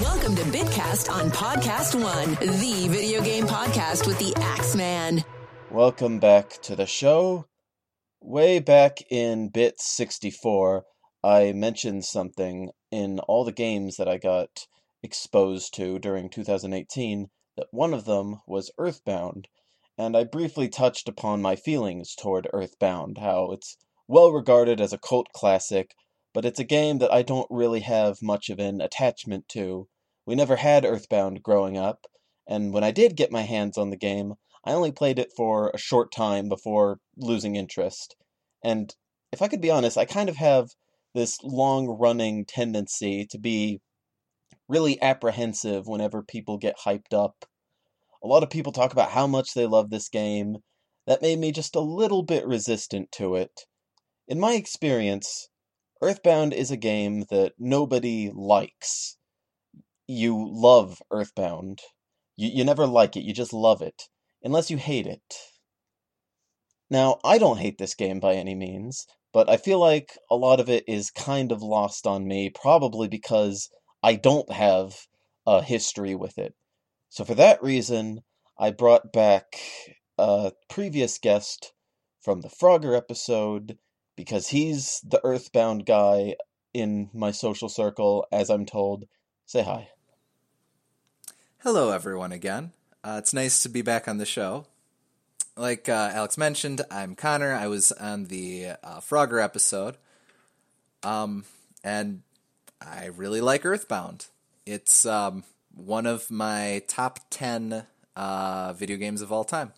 Welcome to Bitcast on Podcast One, the video game podcast with the Axeman. Welcome back to the show. Way back in Bit 64, I mentioned something in all the games that I got exposed to during 2018 that one of them was Earthbound, and I briefly touched upon my feelings toward Earthbound, how it's well regarded as a cult classic, but it's a game that I don't really have much of an attachment to. We never had Earthbound growing up, and when I did get my hands on the game, I only played it for a short time before losing interest. And if I could be honest, I kind of have this long running tendency to be really apprehensive whenever people get hyped up. A lot of people talk about how much they love this game. That made me just a little bit resistant to it. In my experience, Earthbound is a game that nobody likes. You love Earthbound. You, you never like it, you just love it. Unless you hate it. Now, I don't hate this game by any means, but I feel like a lot of it is kind of lost on me, probably because I don't have a history with it. So for that reason, I brought back a previous guest from the Frogger episode because he's the earthbound guy in my social circle, as I'm told. Say hi. Hello, everyone, again. Uh, it's nice to be back on the show. Like uh, Alex mentioned, I'm Connor. I was on the uh, Frogger episode. Um, and I really like Earthbound. It's um, one of my top 10 uh, video games of all time.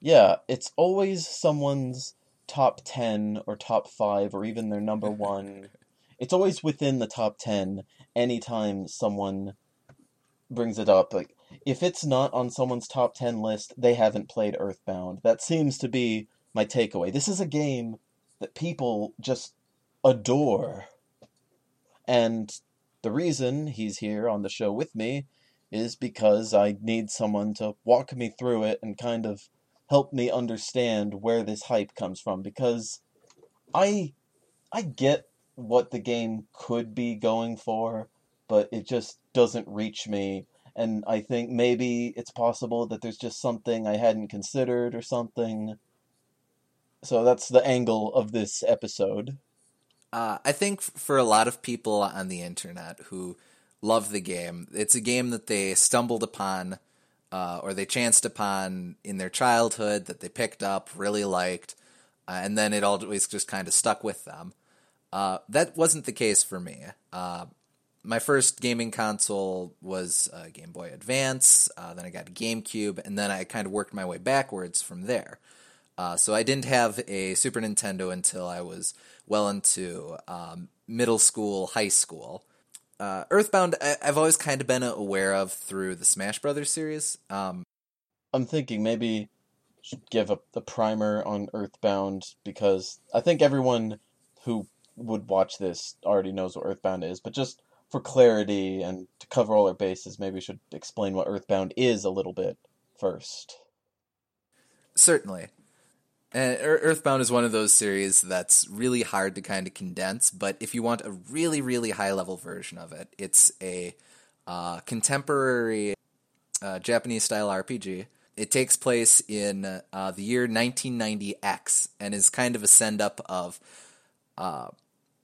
Yeah, it's always someone's top 10 or top 5 or even their number 1 it's always within the top 10 anytime someone brings it up. Like if it's not on someone's top 10 list they haven't played earthbound. That seems to be my takeaway. This is a game that people just adore. And the reason he's here on the show with me is because I need someone to walk me through it and kind of help me understand where this hype comes from because I I get what the game could be going for, but it just doesn't reach me and I think maybe it's possible that there's just something I hadn't considered or something. So that's the angle of this episode. Uh, I think for a lot of people on the internet who love the game, it's a game that they stumbled upon uh, or they chanced upon in their childhood that they picked up, really liked, uh, and then it always just kind of stuck with them. Uh, that wasn't the case for me. Uh, my first gaming console was Game Boy Advance, uh, then I got a GameCube, and then I kind of worked my way backwards from there. Uh, so I didn't have a Super Nintendo until I was well into um, middle school, high school uh, Earthbound, I, have always kind of been aware of through the Smash Brothers series. Um, I'm thinking maybe should give a, a primer on Earthbound because I think everyone who would watch this already knows what Earthbound is, but just for clarity and to cover all our bases, maybe we should explain what Earthbound is a little bit first. Certainly. And Earthbound is one of those series that's really hard to kind of condense, but if you want a really, really high level version of it, it's a uh, contemporary uh, Japanese style RPG. It takes place in uh, the year 1990X and is kind of a send up of uh,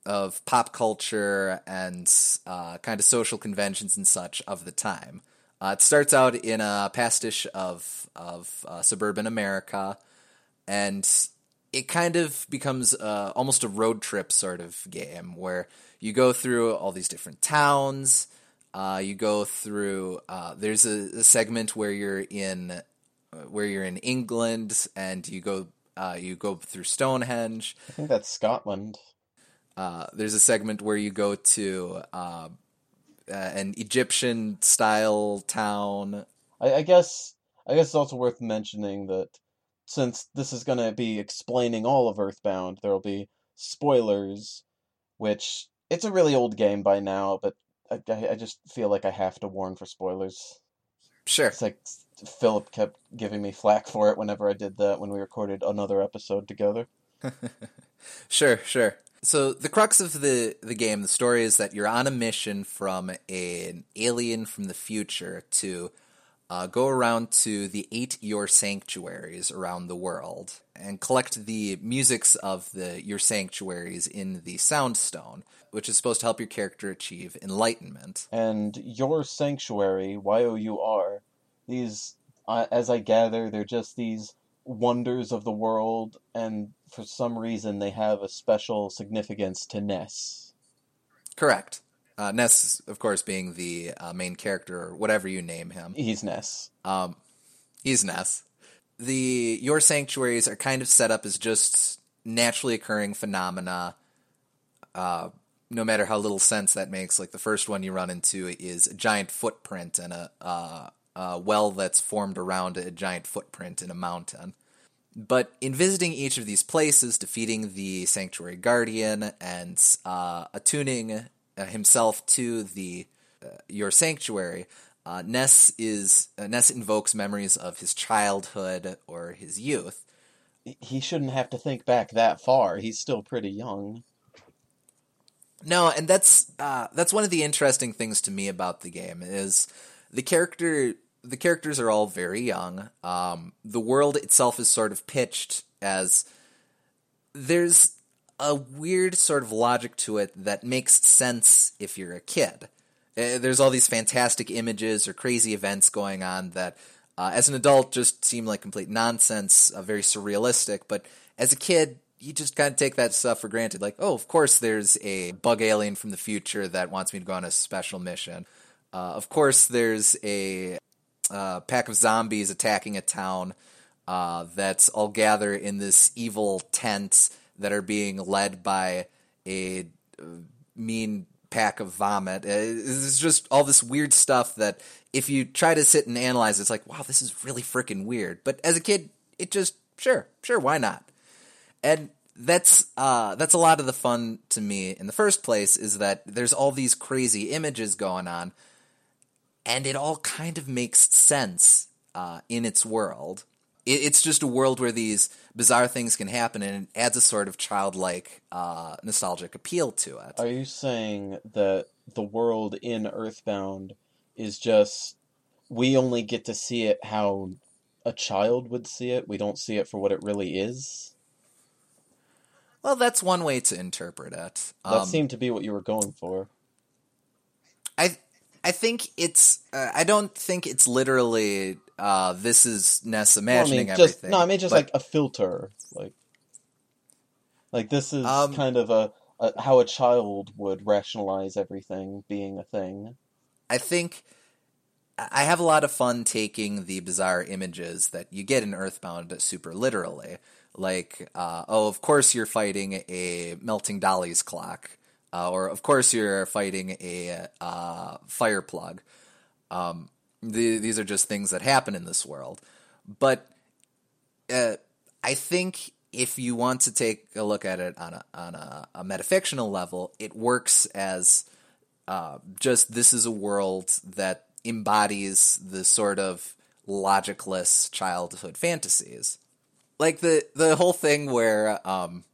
of pop culture and uh, kind of social conventions and such of the time. Uh, it starts out in a pastiche of of suburban America and it kind of becomes uh, almost a road trip sort of game where you go through all these different towns. Uh, you go through. Uh, there's a, a, segment where you're in uh, where you're in England, and you go uh, you go through Stonehenge. I think that's Scotland. Uh, there's a segment where you go to an Egyptian style town. I, I guess I guess it's also worth mentioning that since this is going to be explaining all of Earthbound, there will be spoilers, which it's a really old game by now, but I, I just feel like I have to warn for spoilers. Sure. It's like Philip kept giving me flack for it whenever I did that when we recorded another episode together. sure, sure. So the crux of the the game, the story is that you're on a mission from an alien from the future to uh, go around to the eight your sanctuaries around the world and collect the musics of the your sanctuaries in the Soundstone, which is supposed to help your character achieve enlightenment. And your sanctuary, Y O U R, these, uh, as I gather, they're just these wonders of the world, and for some reason they have a special significance to Ness. Correct. Uh, Ness, of course, being the uh, main character, or whatever you name him. He's Ness. Um, he's Ness. The your sanctuaries are kind of set up as just naturally occurring phenomena. Uh, no matter how little sense that makes, like the first one you run into is a giant footprint and a, uh, a well that's formed around a giant footprint in a mountain. But in visiting each of these places, defeating the sanctuary guardian and uh, attuning himself to the uh, your sanctuary, uh, Ness is uh, Ness invokes memories of his childhood or his youth. He shouldn't have to think back that far. He's still pretty young. No, and that's uh, that's one of the interesting things to me about the game is the character. The characters are all very young. Um, the world itself is sort of pitched as there's a weird sort of logic to it that makes sense if you're a kid. Uh, there's all these fantastic images or crazy events going on that, uh, as an adult, just seem like complete nonsense, uh, very surrealistic. But as a kid, you just kind of take that stuff for granted. Like, oh, of course, there's a bug alien from the future that wants me to go on a special mission. Uh, of course, there's a uh, pack of zombies attacking a town that's all gather in this evil tent that are being led by a mean pack of vomit. Uh, it's just all this weird stuff that if you try to sit and analyze, it's like, wow, this is really freaking weird. But as a kid, it just sure, sure, why not? And that's uh, that's a lot of the fun to me in the first place is that there's all these crazy images going on, and it all kind of makes sense uh, in its world. It, it's just a world where these bizarre things can happen, and it adds a sort of childlike, uh, nostalgic appeal to it. Are you saying that the world in Earthbound is just we only get to see it how a child would see it? We don't see it for what it really is? Well, that's one way to interpret it. That Um, seemed to be what you were going for. I I think it's. Uh, I don't think it's literally. Uh, this is Ness Well, I mean, just everything. no, I mean just but like a filter, like like this is Um, kind of a, a how a child would rationalize everything being a thing. I think I have a lot of fun taking the bizarre images that you get in Earthbound super literally. Like, uh, oh, of course you're fighting a melting Dali's clock, uh, or of course you're fighting a uh, fire plug. Um, the, these are just things that happen in this world. But uh, I think if you want to take a look at it on a on a, a metafictional level, it works as uh, just this is a world that embodies the sort of logicless childhood fantasies, like the the whole thing where um,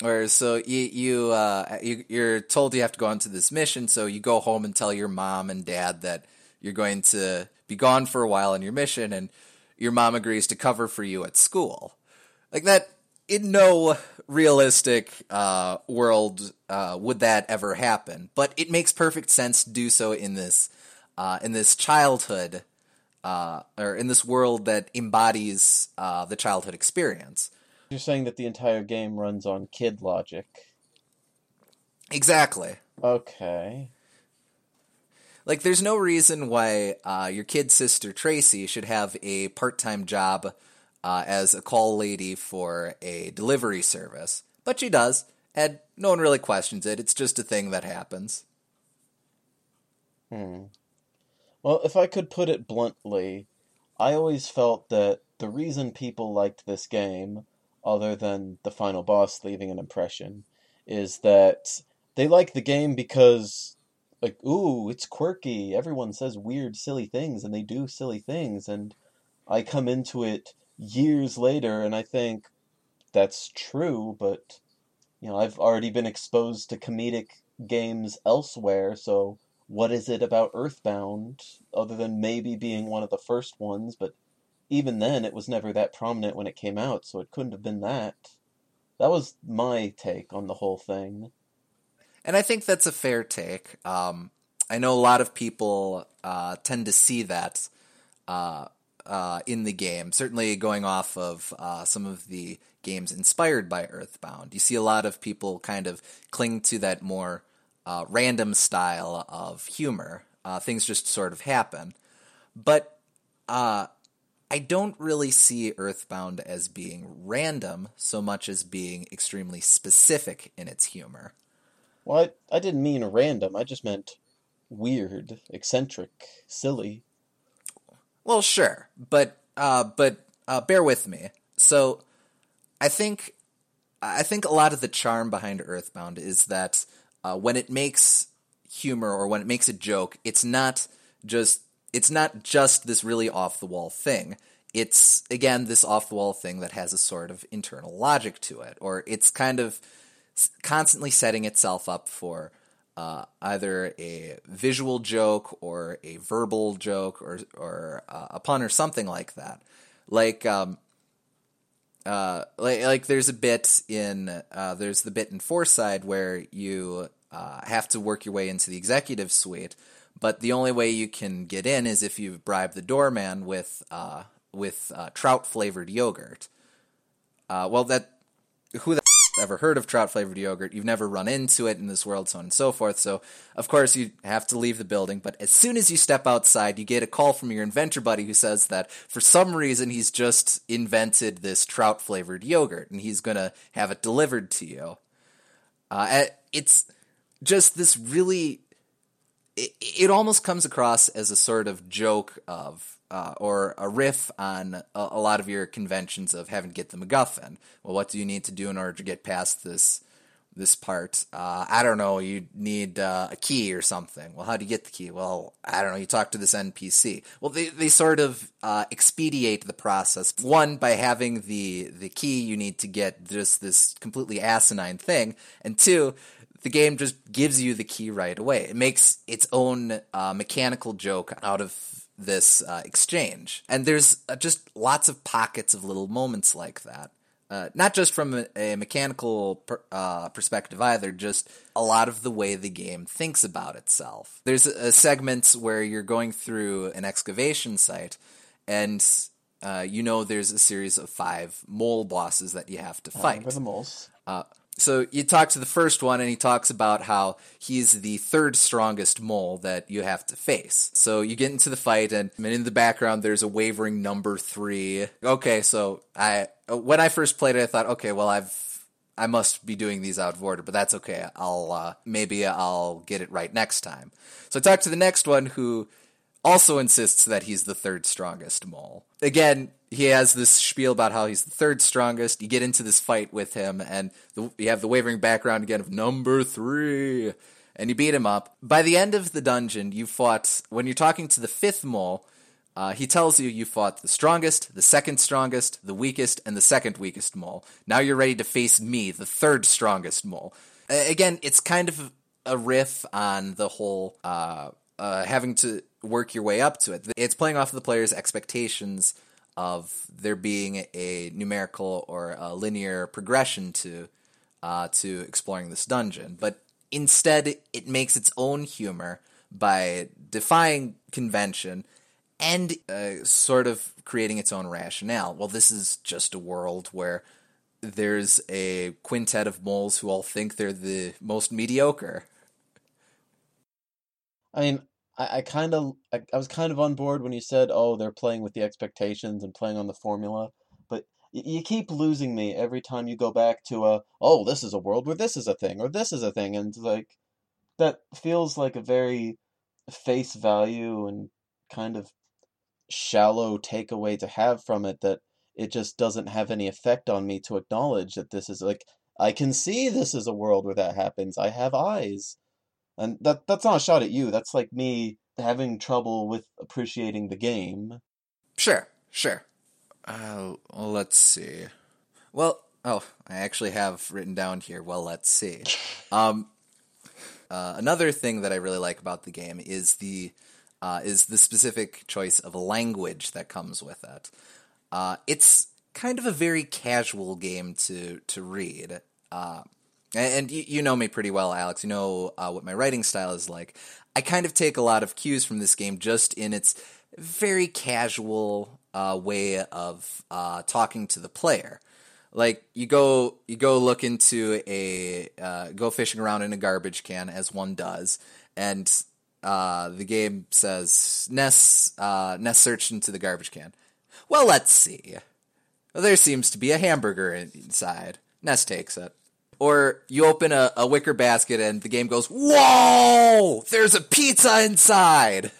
where so you you, uh, you you're told you have to go onto this mission, so you go home and tell your mom and dad that you're going to be gone for a while on your mission, and your mom agrees to cover for you at school, like that. In no realistic uh, world uh, would that ever happen, but it makes perfect sense to do so in this uh, in this childhood uh, or in this world that embodies uh, the childhood experience. You're saying that the entire game runs on kid logic. Exactly. Okay. Like, there's no reason why uh, your kid sister Tracy should have a part time job uh, as a call lady for a delivery service, but she does, and no one really questions it. It's just a thing that happens. Hmm. Well, if I could put it bluntly, I always felt that the reason people liked this game, other than the final boss leaving an impression, is that they like the game because, like, ooh, it's quirky. Everyone says weird, silly things, and they do silly things. And I come into it years later and I think that's true, but you know, I've already been exposed to comedic games elsewhere, so what is it about Earthbound other than maybe being one of the first ones, but even then it was never that prominent when it came out, so it couldn't have been that. That was my take on the whole thing. And I think that's a fair take. Um, I know a lot of people uh, tend to see that uh, uh, in the game, certainly going off of uh, some of the games inspired by Earthbound. You see a lot of people kind of cling to that more uh, random style of humor. Uh, things just sort of happen. But I don't really see Earthbound as being random so much as being extremely specific in its humor. Well, I, I didn't mean random. I just meant weird, eccentric, silly. Well, sure, but uh, but uh, bear with me. So, I think I think a lot of the charm behind Earthbound is that uh, when it makes humor or when it makes a joke, it's not just it's not just this really off the wall thing. It's again this off the wall thing that has a sort of internal logic to it, or it's kind of constantly setting itself up for uh, either a visual joke or a verbal joke or or uh, a pun or something like that. Like um, uh, like like there's a bit in uh, there's the bit in Fourside where you uh, have to work your way into the executive suite, but the only way you can get in is if you bribe the doorman with uh, with trout flavored yogurt. well, that who the ever heard of trout flavored yogurt. You've never run into it in this world, so on and so forth. So, of course, you have to leave the building. But as soon as you step outside, you get a call from your inventor buddy who says that for some reason he's just invented this trout flavored yogurt and he's going to have it delivered to you. Uh, it's just this really. It, it almost comes across as a sort of joke of uh, or a riff on a, a, lot of your conventions of having to get the MacGuffin. Well, what do you need to do in order to get past this this part? Uh, I don't know. You need uh, a key or something. Well, how do you get the key? Well, I don't know. You talk to this NPC. Well, they they sort of uh, expedite the process. One by having the the key you need to get just this completely asinine thing, and two the game just gives you the key right away. It makes its own uh, mechanical joke out of this uh, exchange. And there's uh, just lots of pockets of little moments like that. Uh, not just from a, a mechanical per, uh, perspective either, just a lot of the way the game thinks about itself. There's a, a segment where you're going through an excavation site, and uh, you know there's a series of five mole bosses that you have to fight. the moles. So you talk to the first one, and he talks about how he's the third strongest mole that you have to face. So you get into the fight, and in the background, there's a wavering number three. Okay, so I when I first played it, I thought, okay, well, I've I must be doing these out of order, but that's okay. I'll uh, maybe I'll get it right next time. So I talk to the next one who also insists that he's the third strongest mole. Again, he has this spiel about how he's the third strongest. You get into this fight with him, and the, you have the wavering background again of number three, and you beat him up. By the end of the dungeon, you fought. When you're talking to the fifth mole, uh, he tells you you fought the strongest, the second strongest, the weakest, and the second weakest mole. Now you're ready to face me, the third strongest mole. Again, it's kind of a riff on the whole uh, uh having to work your way up to it. It's playing off of the player's expectations of there being a numerical or a linear progression to uh, to exploring this dungeon, but instead it makes its own humor by defying convention and uh, sort of creating its own rationale. Well, this is just a world where there's a quintet of moles who all think they're the most mediocre. I mean, I, I kind of I, I was kind of on board when you said, "Oh, they're playing with the expectations and playing on the formula," but y- you keep losing me every time you go back to a, "Oh, this is a world where this is a thing or this is a thing," and like that feels like a very face value and kind of shallow takeaway to have from it that it just doesn't have any effect on me to acknowledge that this is like I can see this is a world where that happens. I have eyes. And that that's not a shot at you. That's like me having trouble with appreciating the game. Sure, sure. Uh, let's see. Well, Oh, I actually have written down here. Well, let's see. Um, uh, another thing that I really like about the game is the uh, is the specific choice of language that comes with it. Uh, it's kind of a very casual game to to read. And you, you, know me pretty well, Alex. You know uh, what my writing style is like. I kind of take a lot of cues from this game just in its very casual uh, way of uh, talking to the player. Like you go, you go look into a, uh, go fishing around in a garbage can as one does, and uh, the game says Ness, uh, Ness searched into the garbage can. Well, let's see. Well, there seems to be a hamburger inside. Ness takes it. Or you open a, a wicker basket and the game goes, Whoa! There's a pizza inside!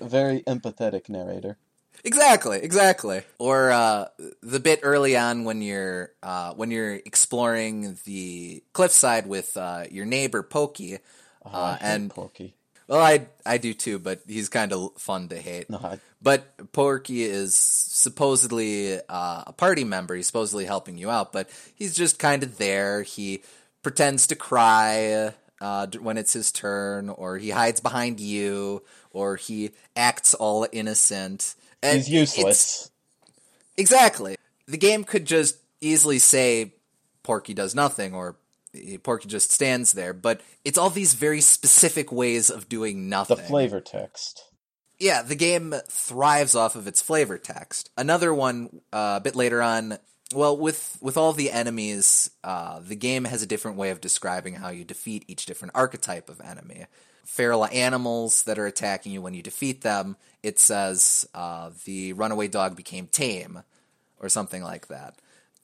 A very empathetic narrator. Exactly, exactly. Or uh, the bit early on when you're uh, when you're exploring the cliffside with uh, your neighbor Pokey, oh, and Pokey. Well, I I do too, but he's kind of fun to hate. No, I... But Porky is supposedly uh, a party member. He's supposedly helping you out, but he's just kind of there. He pretends to cry uh, when it's his turn, or he hides behind you, or he acts all innocent. And he's useless. Exactly. The game could just easily say Porky does nothing, or Porky just stands there, but it's all these very specific ways of doing nothing. The flavor text. Yeah, the game thrives off of its flavor text. Another one uh, a bit later on. Well, with with all the enemies, uh, the game has a different way of describing how you defeat each different archetype of enemy. Feral animals that are attacking you when you defeat them, it says uh, the runaway dog became tame, or something like that.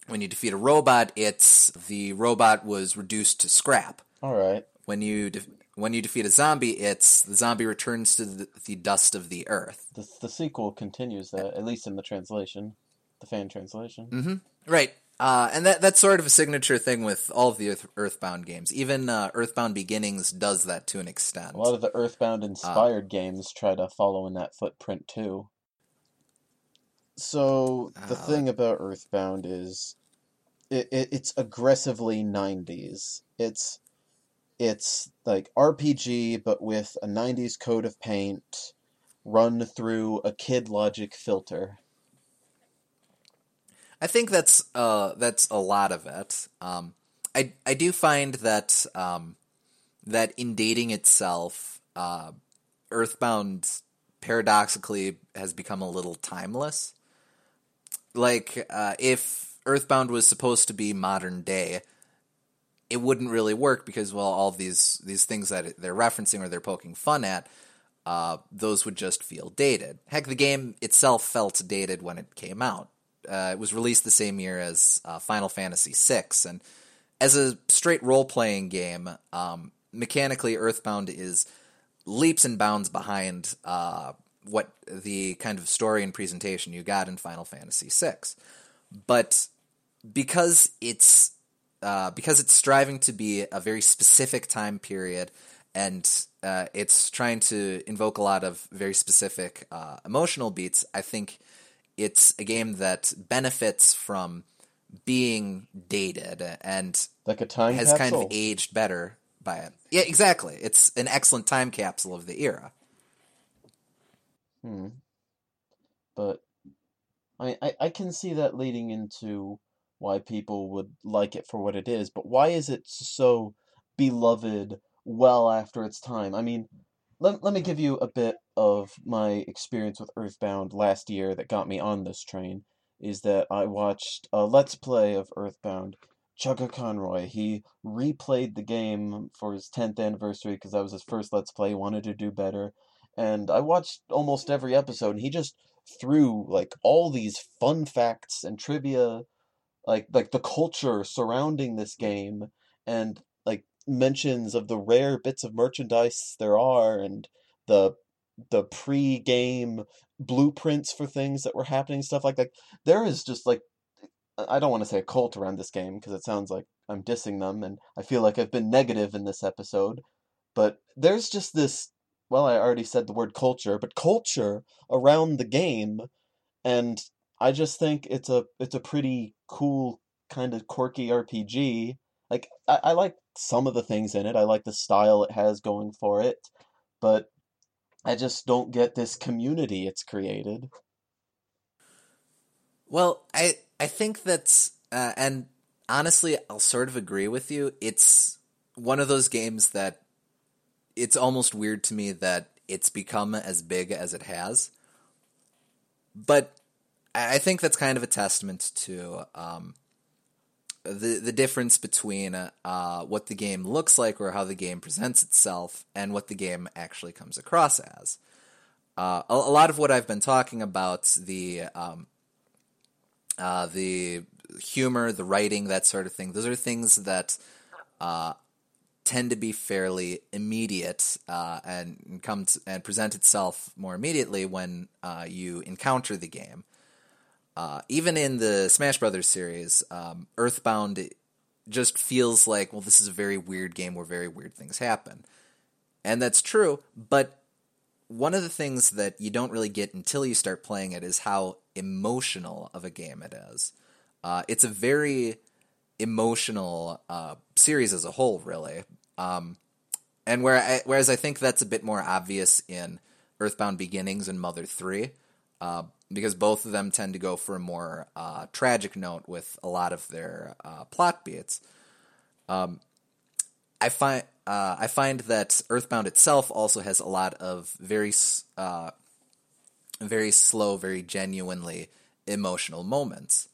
When you defeat a robot, it's the robot was reduced to scrap. All right. When you de- when you defeat a zombie, it's the zombie returns to the, the dust of the earth. The, the sequel continues that, at least in the translation, the fan translation. Mm-hmm. Right. Uh, and that that's sort of a signature thing with all of the Earth, Earthbound games. Even uh, Earthbound Beginnings does that to an extent. A lot of the Earthbound inspired uh, games try to follow in that footprint too. So the uh, thing about Earthbound is, it, it it's aggressively '90s. It's it's like RPG, but with a 90s coat of paint run through a kid logic filter. I think that's uh, that's a lot of it. Um, I I do find that um, that in dating itself, uh, Earthbound paradoxically has become a little timeless. Like uh, if Earthbound was supposed to be modern day, it wouldn't really work because well all these these things that they're referencing or they're poking fun at uh, those would just feel dated. Heck the game itself felt dated when it came out. Uh, it was released the same year as uh, final fantasy VI and as a straight role-playing game um, mechanically earthbound is leaps and bounds behind uh, what the kind of story and presentation you got in final fantasy VI but because it's uh, because it's striving to be a very specific time period and uh, it's trying to invoke a lot of very specific uh, emotional beats, I think it's a game that benefits from being dated and like a time has capsule. kind of aged better by it. Yeah, exactly. It's an excellent time capsule of the era. Hmm. But I, I, I can see that leading into why people would like it for what it is, but why is it so beloved well after its time? I mean, let, let me give you a bit of my experience with Earthbound last year that got me on this train. Is that I watched a Let's Play of Earthbound. Chuggaaconroy, he replayed the game for his 10th anniversary because that was his first Let's Play. He wanted to do better. And I watched almost every episode, and he just threw like all these fun facts and trivia like like the culture surrounding this game and like mentions of the rare bits of merchandise there are and the the pre-game blueprints for things that were happening stuff like that. There is just like i don't want to say a cult around this game because it sounds like i'm dissing them and i feel like i've been negative in this episode but there's just this well i already said the word culture but culture around the game and I just think it's a it's a pretty cool kind of quirky RPG. Like I, I like some of the things in it. I like the style it has going for it, but I just don't get this community it's created. Well, I I think that's uh, and honestly, I'll sort of agree with you. It's one of those games that it's almost weird to me that it's become as big as it has. But I think that's kind of a testament to um, the the difference between uh, what the game looks like or how the game presents itself and what the game actually comes across as. Uh, a, a, lot of what I've been talking about the um, uh, the humor, the writing, that sort of thing. Those are things that uh, tend to be fairly immediate uh, and come to, and present itself more immediately when uh, you encounter the game. Uh, even in the Smash Brothers series, um, Earthbound just feels like, well, this is a very weird game where very weird things happen, and that's true. But one of the things that you don't really get until you start playing it is how emotional of a game it is. Uh, it's a very emotional uh, series as a whole, really. Um, and where I, whereas I think that's a bit more obvious in Earthbound Beginnings and Mother Three, uh, because both of them tend to go for a more uh, tragic note with a lot of their uh, plot beats. Um, I find uh, I find that Earthbound itself also has a lot of very uh, very slow, very genuinely emotional moments.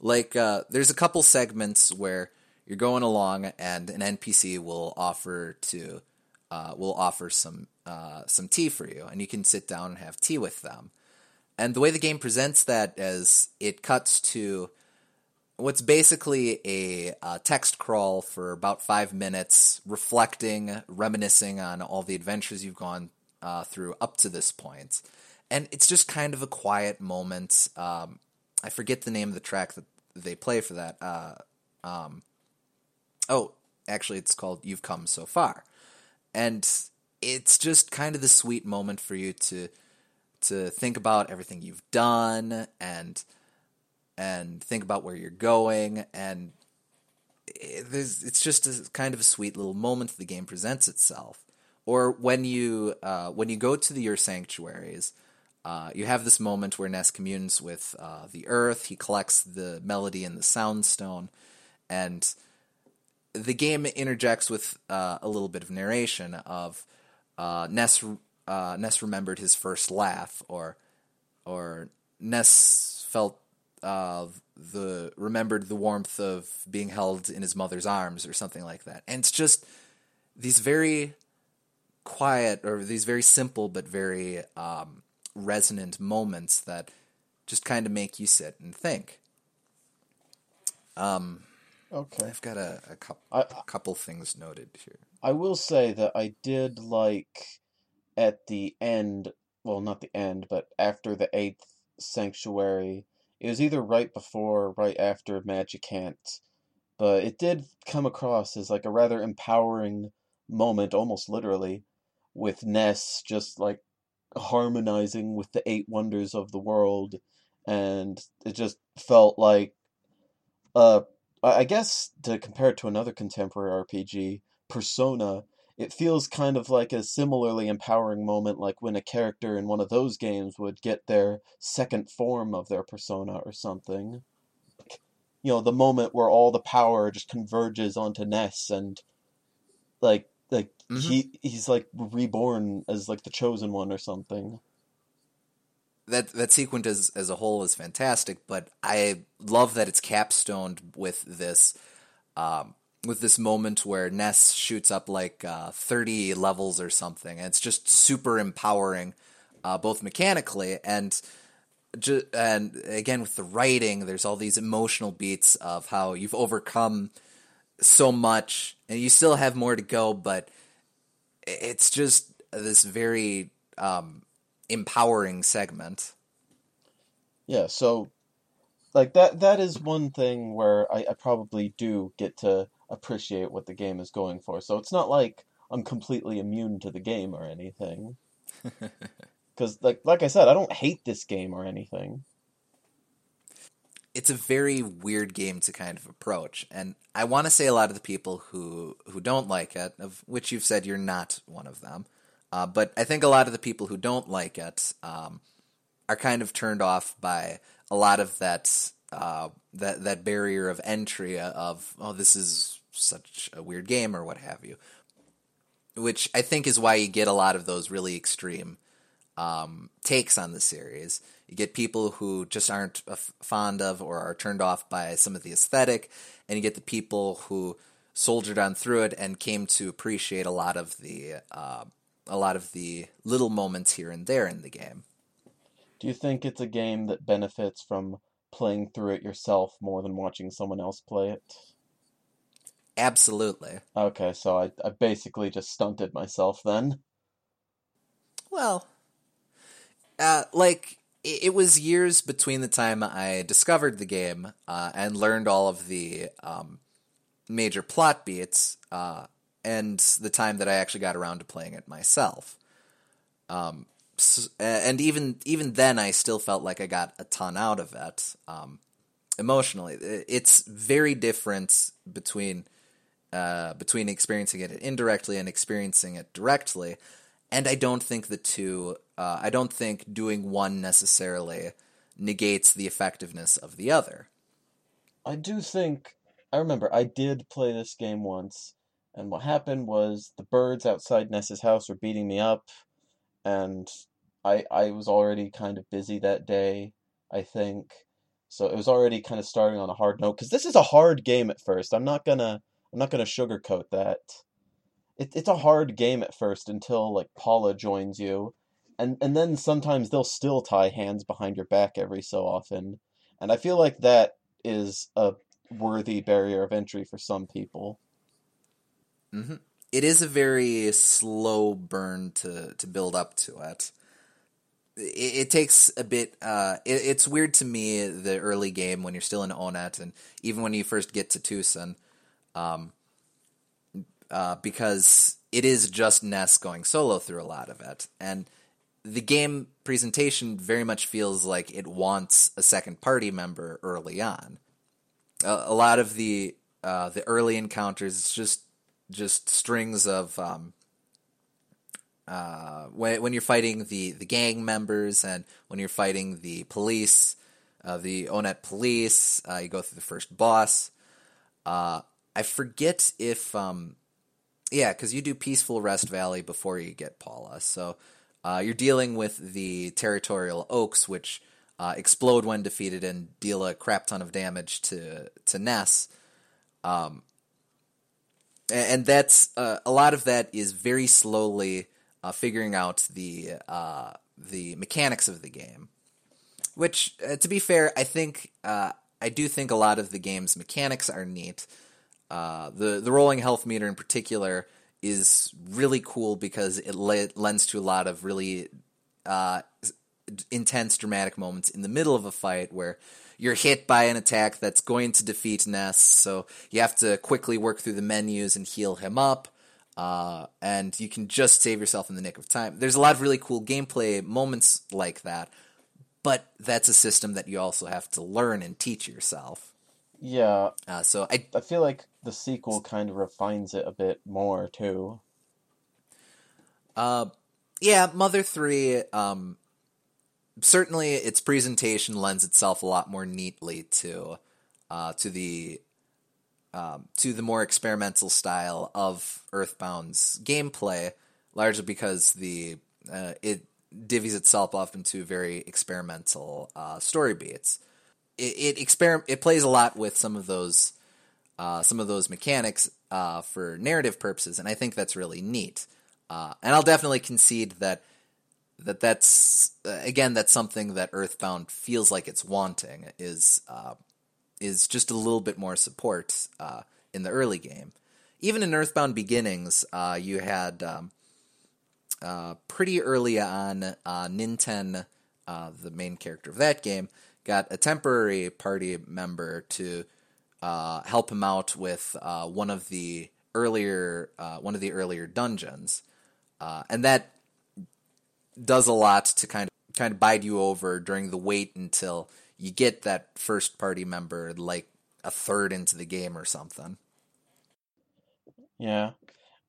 Like uh, there's a couple segments where you're going along and an NPC will offer to uh, will offer some some tea for you, and you can sit down and have tea with them. And the way the game presents that is it cuts to what's basically a uh, text crawl for about five minutes, reflecting, reminiscing on all the adventures you've gone uh, through up to this point. And it's just kind of a quiet moment. Um, I forget the name of the track that they play for that. Uh, um, oh, actually, it's called "You've Come So Far," and it's just kind of the sweet moment for you to to think about everything you've done and and think about where you're going and it, it's just a kind of a sweet little moment the game presents itself or when you uh, when you go to the, your sanctuaries uh, you have this moment where Ness communes with uh, the earth. He collects the melody in the sound stone, and the game interjects with uh, a little bit of narration of uh, Ness. Uh, Ness remembered his first laugh, or or Ness felt uh, the remembered the warmth of being held in his mother's arms, or something like that. And it's just these very quiet or these very simple but very um, resonant moments that just kind of make you sit and think. Um, okay, I've got a, a couple I, a couple things noted here. I will say that I did like at the end, well, not the end, but after the eighth sanctuary. It was either right before or right after Magicant, but it did come across as like a rather empowering moment, almost literally, with Ness just like harmonizing with the eight wonders of the world and it just felt like uh I guess to compare it to another contemporary RPG, Persona, it feels kind of like a similarly empowering moment like when a character in one of those games would get their second form of their persona or something. You know, the moment where all the power just converges onto Ness and like like mm-hmm. he he's like reborn as like the chosen one or something. That that sequence as as a whole is fantastic, but I love that it's capstoned with this um, with this moment where Ness shoots up like uh, thirty levels or something, and it's just super empowering, uh, both mechanically and. and again with the writing, there's all these emotional beats of how you've overcome so much and you still have more to go, but it's just this very um, empowering segment. Yeah, so like that that is one thing where I, I probably do get to appreciate what the game is going for. So it's not like I'm completely immune to the game or anything. Because like like I said, I don't hate this game or anything. It's a very weird game to kind of approach, and I want to say a lot of the people who who don't like it, of which you've said you're not one of them, uh, but I think a lot of the people who don't like it um, are kind of turned off by a lot of that uh, that that barrier of entry of oh this is such a weird game or what have you, which I think is why you get a lot of those really extreme um, takes on the series. You get people who just aren't fond of or are turned off by some of the aesthetic, and you get the people who soldiered on through it and came to appreciate a lot of the uh, a lot of the little moments here and there in the game. Do you think it's a game that benefits from playing through it yourself more than watching someone else play it? Absolutely. Okay, so I, I basically just stunted myself then. Well, uh, like it, it was years between the time I discovered the game uh, and learned all of the um, major plot beats, uh, and the time that I actually got around to playing it myself. Um, so, and even even then, I still felt like I got a ton out of it. Um, emotionally, it's very different between uh, between experiencing it indirectly and experiencing it directly. And I don't think the two, uh, I don't think doing one necessarily negates the effectiveness of the other. I do think, I remember I did play this game once, and what happened was the birds outside Ness's house were beating me up, and I, I was already kind of busy that day, I think. So it was already kind of starting on a hard note, because this is a hard game at first. I'm not gonna I'm not gonna sugarcoat that. It, it's a hard game at first until like Paula joins you, and and then sometimes they'll still tie hands behind your back every so often, and I feel like that is a worthy barrier of entry for some people. Mm-hmm. It is a very slow burn to to build up to it. It, it takes a bit. Uh, it, it's weird to me the early game when you're still in Onett, and even when you first get to Twoson um, uh, because it is just Ness going solo through a lot of it, and the game presentation very much feels like it wants a second party member early on. A, a lot of the uh, the early encounters just just strings of um, uh, when when you're fighting the the gang members and when you're fighting the police, uh, the Onett police, uh, you go through the first boss. I forget if um, yeah, because you do Peaceful Rest Valley before you get Paula, so uh, you're dealing with the territorial oaks, which uh, explode when defeated and deal a crap ton of damage to to Ness. Um, and that's uh, a lot of that is very slowly uh, figuring out the uh, the mechanics of the game. Which, uh, to be fair, I think uh, I do think a lot of the game's mechanics are neat. Uh, the the rolling health meter in particular is really cool because it le- lends to a lot of really uh, intense dramatic moments in the middle of a fight where you're hit by an attack that's going to defeat Ness, so you have to quickly work through the menus and heal him up. Uh, and you can just save yourself in the nick of time. There's a lot of really cool gameplay moments like that, but that's a system that you also have to learn and teach yourself. Yeah. Uh, so I I feel like the sequel kind of refines it a bit more too. Uh, yeah, Mother Three. Um, certainly, its presentation lends itself a lot more neatly to uh, to the um, to the more experimental style of Earthbound's gameplay, largely because the uh, it divvies itself up into very experimental uh, story beats it it, exper- it plays a lot with some of those uh, some of those mechanics uh, for narrative purposes, and I think that's really neat. Uh, and I'll definitely concede that that that's uh, again that's something that Earthbound feels like it's wanting is uh, is just a little bit more support uh, in the early game. Even in Earthbound Beginnings, you had um, pretty early on Ninten, the main character of that game, got a temporary party member to uh, help him out with uh, one of the earlier uh, one of the earlier dungeons, uh, and that does a lot to kind of kind of bide you over during the wait until you get that first party member like a third into the game or something. Yeah.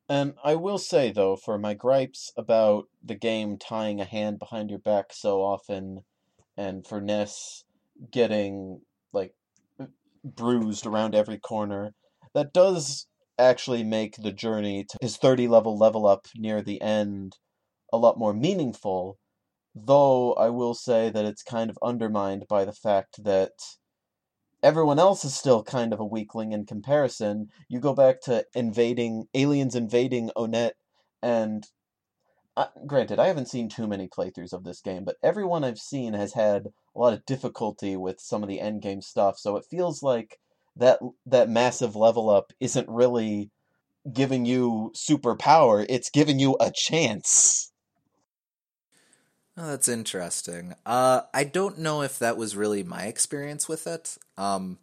And I will say, though, for my gripes about the game tying a hand behind your back so often, and for Ness getting, like, bruised around every corner, that does actually make the journey to his 30 level level up near the end a lot more meaningful. Though I will say that it's kind of undermined by the fact that everyone else is still kind of a weakling in comparison. You go back to invading aliens invading Onett, and uh, granted, I haven't seen too many playthroughs of this game, but everyone I've seen has had a lot of difficulty with some of the end game stuff. So it feels like that that massive level up isn't really giving you superpower; it's giving you a chance. Oh, that's interesting. Uh, I don't know if that was really my experience with it. Um,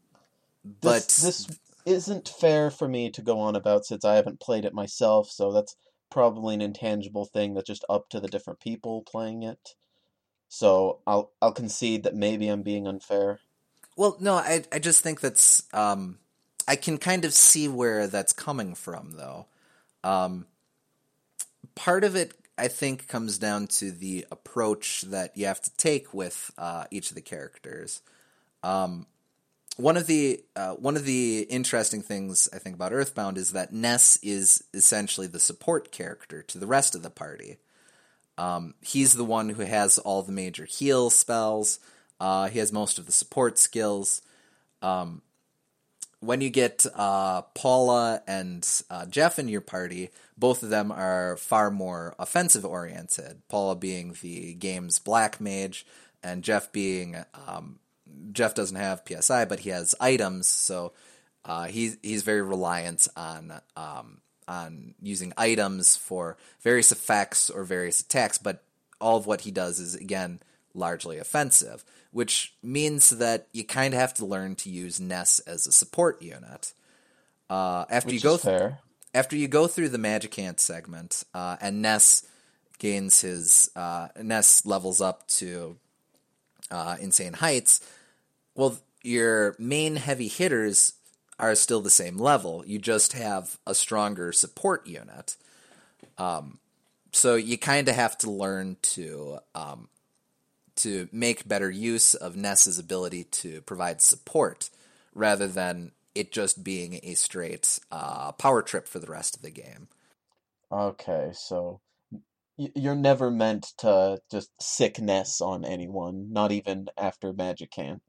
but this, this isn't fair for me to go on about since I haven't played it myself. So that's probably an intangible thing that's just up to the different people playing it. So I'll I'll concede that maybe I'm being unfair. Well, no, I I just think that's um, I can kind of see where that's coming from, though. Um, part of it I think comes down to the approach that you have to take with uh, each of the characters. Um, one of the uh, one of the interesting things I think about Earthbound is that Ness is essentially the support character to the rest of the party. Um, he's the one who has all the major heal spells. Uh, he has most of the support skills. Um, when you get uh, Paula and uh, Jeff in your party, both of them are far more offensive oriented. Paula being the game's black mage, and Jeff being um, Jeff doesn't have PSI, but he has items, so uh, he's he's very reliant on um, on using items for various effects or various attacks. But all of what he does is again largely offensive which means that you kind of have to learn to use Ness as a support unit. Uh, after which you go th- after you go through the Magicant segment, uh, and Ness gains his uh, Ness levels up to uh, insane heights. Well, your main heavy hitters are still the same level. You just have a stronger support unit. Um, so you kind of have to learn to um, to make better use of Ness's ability to provide support rather than it just being a straight uh, power trip for the rest of the game. Okay, so you're never meant to just sic Ness on anyone, not even after Magicant.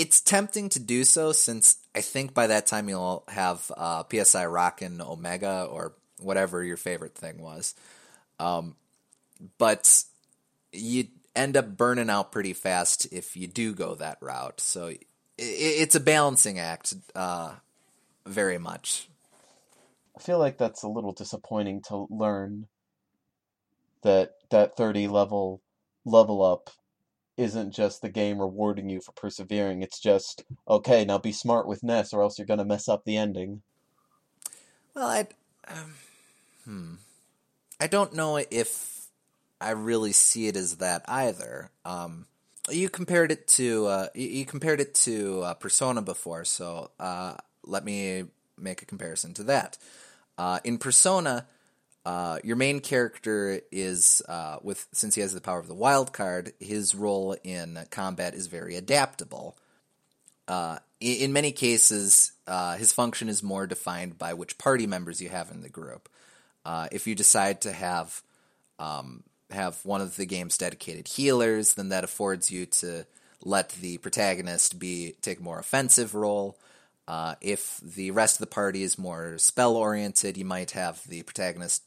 It's tempting to do so since I think by that time you'll have uh, PSI Rockin' Omega or whatever your favorite thing was. Um, but you end up burning out pretty fast if you do go that route. So it, it's a balancing act, uh, very much. I feel like that's a little disappointing to learn that that 30 level level up isn't just the game rewarding you for persevering. It's just, okay, now be smart with Ness or else you're going to mess up the ending. Well, I. Um, hmm. I don't know if I really see it as that either. Um, you compared it to uh, you compared it to uh, Persona before, so uh, let me make a comparison to that. Uh, in Persona, uh, your main character is uh, with since he has the power of the wild card, his role in combat is very adaptable. in many cases, his function is more defined by which party members you have in the group. if you decide to have um, have one of the game's dedicated healers, then that affords you to let the protagonist be take a more offensive role. Uh, if the rest of the party is more spell oriented, you might have the protagonist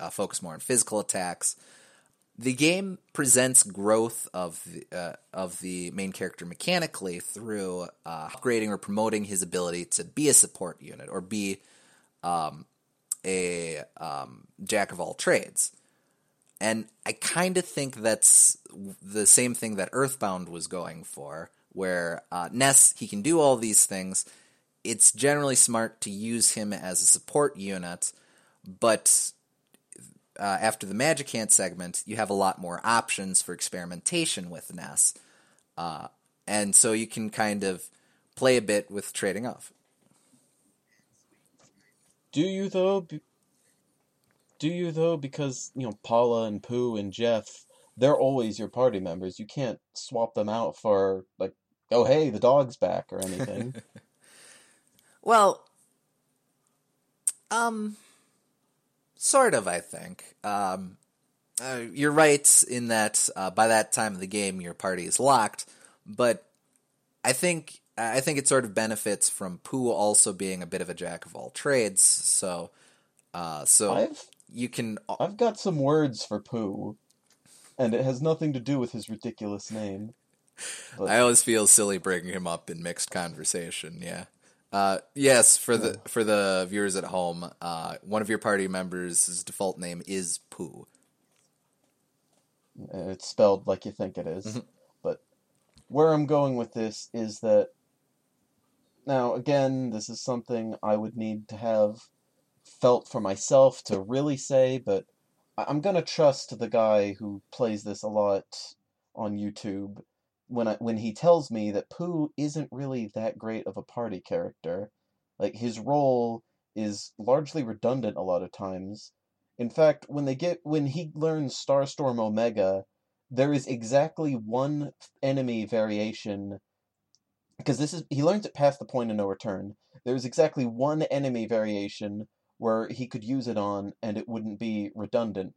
uh, focus more on physical attacks. The game presents growth of the, uh, of the main character mechanically through uh, upgrading or promoting his ability to be a support unit or be um, a um, jack of all trades. And I kind of think that's the same thing that Earthbound was going for, where uh, Ness, he can do all these things. It's generally smart to use him as a support unit, but uh, after the Magicant segment, you have a lot more options for experimentation with Ness. uh, and so you can kind of play a bit with trading off. Do you though? Be- do you though? Because you know Paula and Pooh and Jeff, they're always your party members. You can't swap them out for like, oh hey, the dog's back or anything. Well, um, sort of. I think. Um, uh, you're right in that uh, by that time of the game, your party is locked. But I think I think it sort of benefits from Pooh also being a bit of a jack of all trades. So, uh, so I've you can. I've got some words for Pooh, and it has nothing to do with his ridiculous name. But I always feel silly bringing him up in mixed conversation. Yeah. Uh, yes, for the for the viewers at home, uh, one of your party members' default name is Pooh. it's spelled like you think it is. But where I'm going with this is that now again, this is something I would need to have felt for myself to really say, but I'm gonna trust the guy who plays this a lot on YouTube when I when he tells me that Pooh isn't really that great of a party character. Like his role is largely redundant a lot of times. In fact, when they get when he learns Starstorm Omega, there is exactly one enemy variation because this is he learns it past the point of no return. There's exactly one enemy variation where he could use it on and it wouldn't be redundant.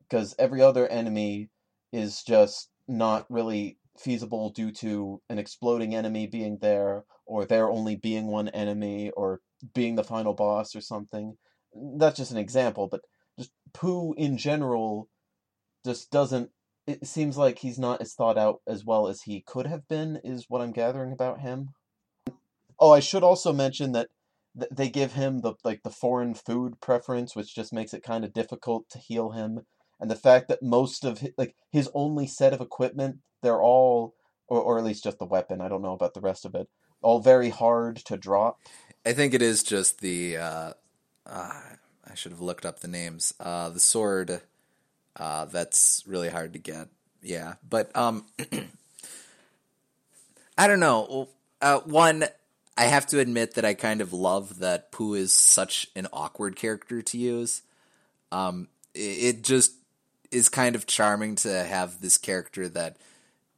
Because every other enemy is just not really feasible due to an exploding enemy being there, or there only being one enemy, or being the final boss or something. That's just an example, but just Pooh in general just doesn't it seems like he's not as thought out as well as he could have been is what i'm gathering about him oh i should also mention that th- they give him the like the foreign food preference which just makes it kind of difficult to heal him and the fact that most of his, like his only set of equipment they're all or, or at least just the weapon i don't know about the rest of it all very hard to drop I think it is just the. Uh, uh, I should have looked up the names. Uh, the sword. Uh, that's really hard to get. Yeah, but um, I don't know. Uh, one, I have to admit that I kind of love that Pooh is such an awkward character to use. Um, it, it just is kind of charming to have this character that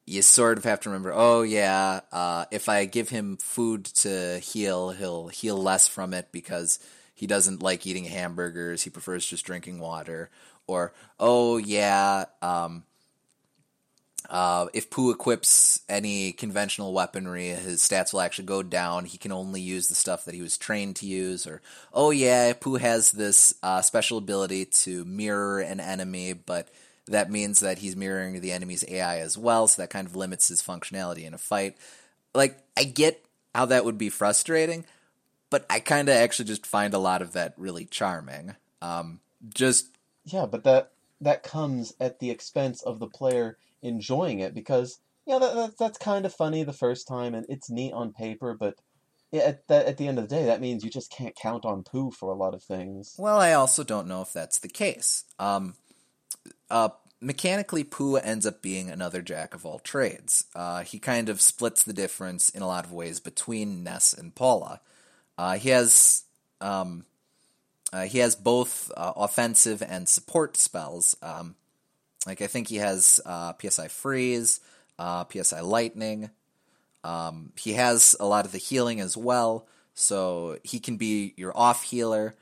you sort of have to remember. Oh yeah, uh, if I give him food to heal, he'll heal less from it because he doesn't like eating hamburgers. He prefers just drinking water. Or oh yeah, um, uh, if Pooh equips any conventional weaponry, his stats will actually go down. He can only use the stuff that he was trained to use. Or, oh yeah, Pooh has this uh, special ability to mirror an enemy, but that means that he's mirroring the enemy's AI as well, so that kind of limits his functionality in a fight. Like, I get how that would be frustrating, but I kind of actually just find a lot of that really charming. Um, just Yeah, but that that comes at the expense of the player enjoying it because yeah, that, that that's kind of funny the first time and it's neat on paper, but at at the end of the day, that means you just can't count on Pooh for a lot of things. Well, I also don't know if that's the case. Um, uh, mechanically, Pooh ends up being another jack of all trades. Uh, he kind of splits the difference in a lot of ways between Ness and Paula. Uh, he has um, uh, he has both uh, offensive and support spells. Um, like I think he has uh, PSI Freeze, uh, PSI Lightning. Um, he has a lot of the healing as well, so he can be your off healer.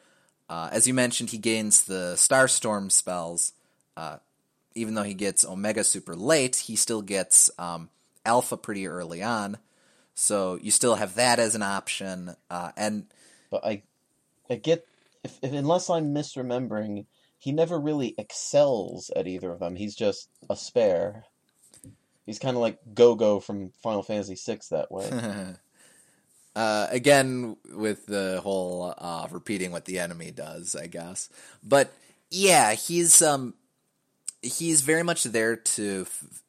Uh, as you mentioned, he gains the Starstorm spells. Uh, even though he gets Omega super late, he still gets um, Alpha pretty early on. So you still have that as an option. Uh, and But I I get if, if unless I'm misremembering, he never really excels at either of them. He's just a spare. He's kind of like Go-Go from Final Fantasy VI that way. uh, again, with the whole uh, repeating what the enemy does, I guess. But yeah, he's um, he's very much there to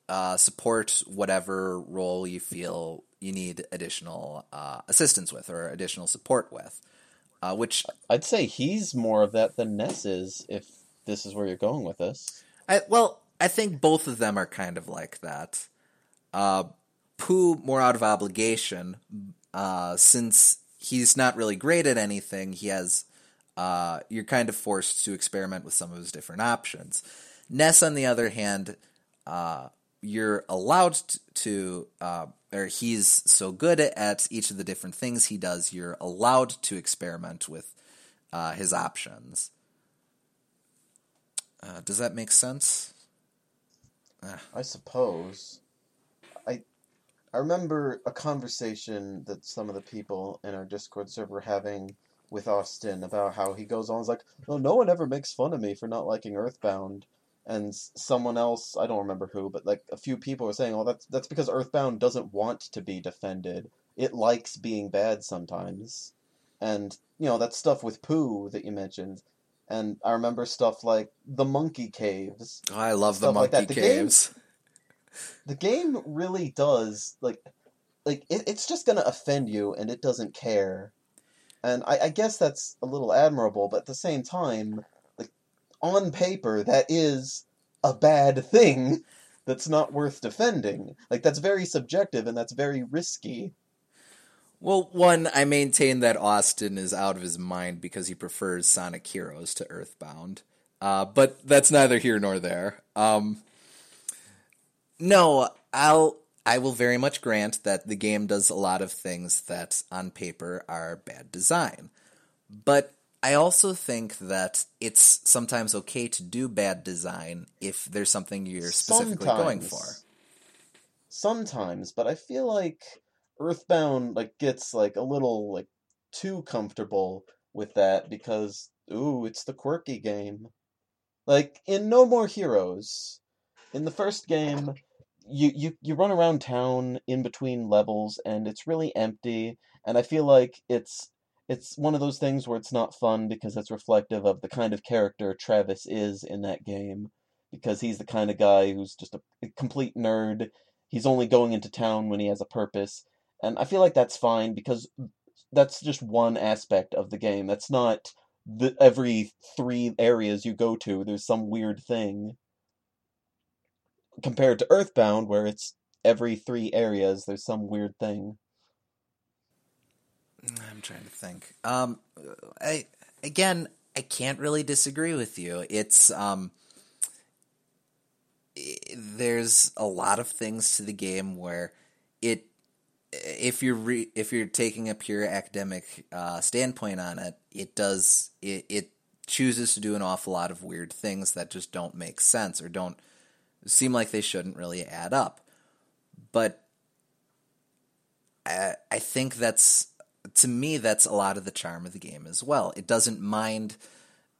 uh, support whatever role you feel you need additional uh, assistance with or additional support with. Uh, which I'd say he's more of that than Ness is, if this is where you're going with this. I well, I think both of them are kind of like that. Uh, Pooh more out of obligation, uh, since he's not really great at anything. He has uh, you're kind of forced to experiment with some of his different options. Ness, on the other hand, uh, you're allowed to, uh, or he's so good at each of the different things he does, you're allowed to experiment with uh, his options. Uh, does that make sense? I suppose. I I remember a conversation that some of the people in our Discord server having with Austin about how he goes on. He's like, "Well, no one ever makes fun of me for not liking Earthbound." And someone else, I don't remember who, but like a few people were saying, "Oh, that's that's because Earthbound doesn't want to be defended. It likes being bad sometimes." And you know that stuff with Pooh that you mentioned. And I remember stuff like the monkey caves. Oh, I love the monkey like the caves. Game, the game really does like like it, it's just gonna offend you and it doesn't care and I, I guess that's a little admirable, but at the same time, like on paper, that is a bad thing that's not worth defending. Like that's very subjective and that's very risky. Well, one, I maintain that Austin is out of his mind because he prefers Sonic Heroes to Earthbound. Uh, but that's neither here nor there. Um, no, I'll I will very much grant that the game does a lot of things that on paper are bad design. But I also think that it's sometimes okay to do bad design if there's something you're specifically sometimes. going for. Sometimes, but I feel like Earthbound like gets like a little like too comfortable with that because ooh, it's the quirky game. Like in No More Heroes, in the first game, you, you you run around town in between levels and it's really empty and I feel like it's it's one of those things where it's not fun because it's reflective of the kind of character Travis is in that game because he's the kind of guy who's just a, a complete nerd. He's only going into town when he has a purpose. And I feel like that's fine because that's just one aspect of the game. That's not the every three areas you go to there's some weird thing compared to Earthbound, where it's every three areas there's some weird thing. I'm trying to think. Um, I again, I can't really disagree with you. It's um, there's a lot of things to the game where it, if you're re, if you're taking a pure academic uh, standpoint on it, it does it, it chooses to do an awful lot of weird things that just don't make sense or don't seem like they shouldn't really add up. But I, I think that's to me that's a lot of the charm of the game as well. It doesn't mind.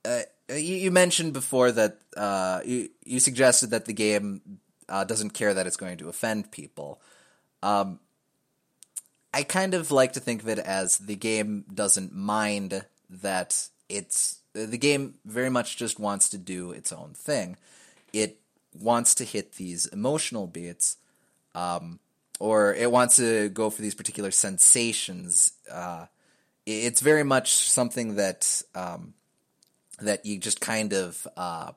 Uh, you, you, mentioned before that uh, you you suggested that the game uh, doesn't care that it's going to offend people. Um, I kind of like to think of it as the game doesn't mind that it's the game very much just wants to do its own thing. It wants to hit these emotional beats, um, or it wants to go for these particular sensations. Uh, it's very much something that um, that you just kind of uh,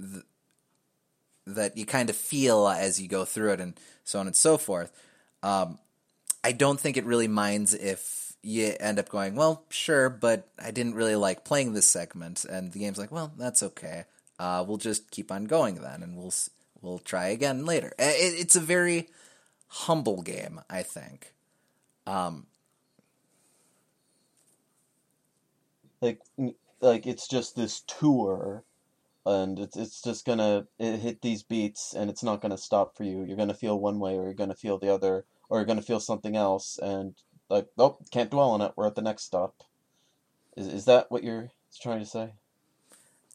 th- that you kind of feel as you go through it, and so on and so forth. Um, I don't think it really minds if you end up going, well, sure, but I didn't really like playing this segment, and the game's like, well, that's okay uh, we'll just keep on going then, and we'll we'll try again later. It, it's a very humble game, I think. Um, like like it's just this tour and it's it's just gonna hit these beats and it's not gonna stop for you. You're gonna feel one way or you're gonna feel the other or you're gonna feel something else and like oh can't dwell on it. We're at the next stop. Is is that what you're trying to say?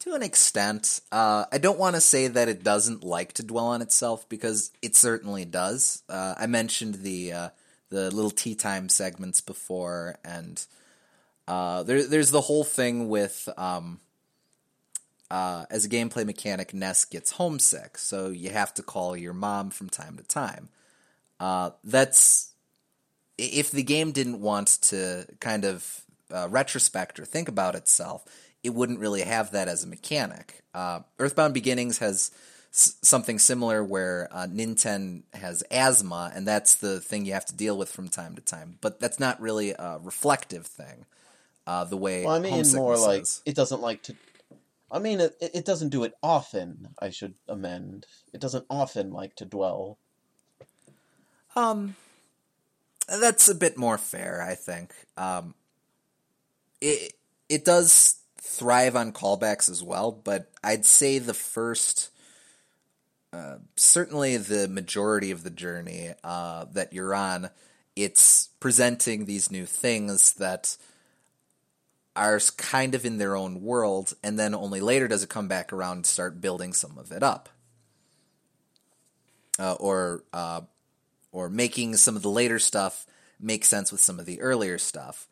To an extent. Uh, I don't want to say that it doesn't like to dwell on itself because it certainly does. Uh, I mentioned the uh, the little tea time segments before, and uh, there, there's the whole thing with um, uh, as a gameplay mechanic, Ness gets homesick, so you have to call your mom from time to time. Uh, that's if the game didn't want to kind of retrospect or think about itself it wouldn't really have that as a mechanic. Uh, Earthbound Beginnings has s- something similar where uh, Ninten has asthma, and that's the thing you have to deal with from time to time. But that's not really a reflective thing. Uh, the way Well, I mean, more homesickness like is. it doesn't like to. I mean, it, it doesn't do it often. I should amend. It doesn't often like to dwell. Um, that's a bit more fair, I think. Um, it it does thrive on callbacks as well, but I'd say the first, uh, certainly the majority of the journey uh, that you're on, it's presenting these new things that are kind of in their own world, and then only later does it come back around and start building some of it up. Uh, or uh, or making some of the later stuff make sense with some of the earlier stuff.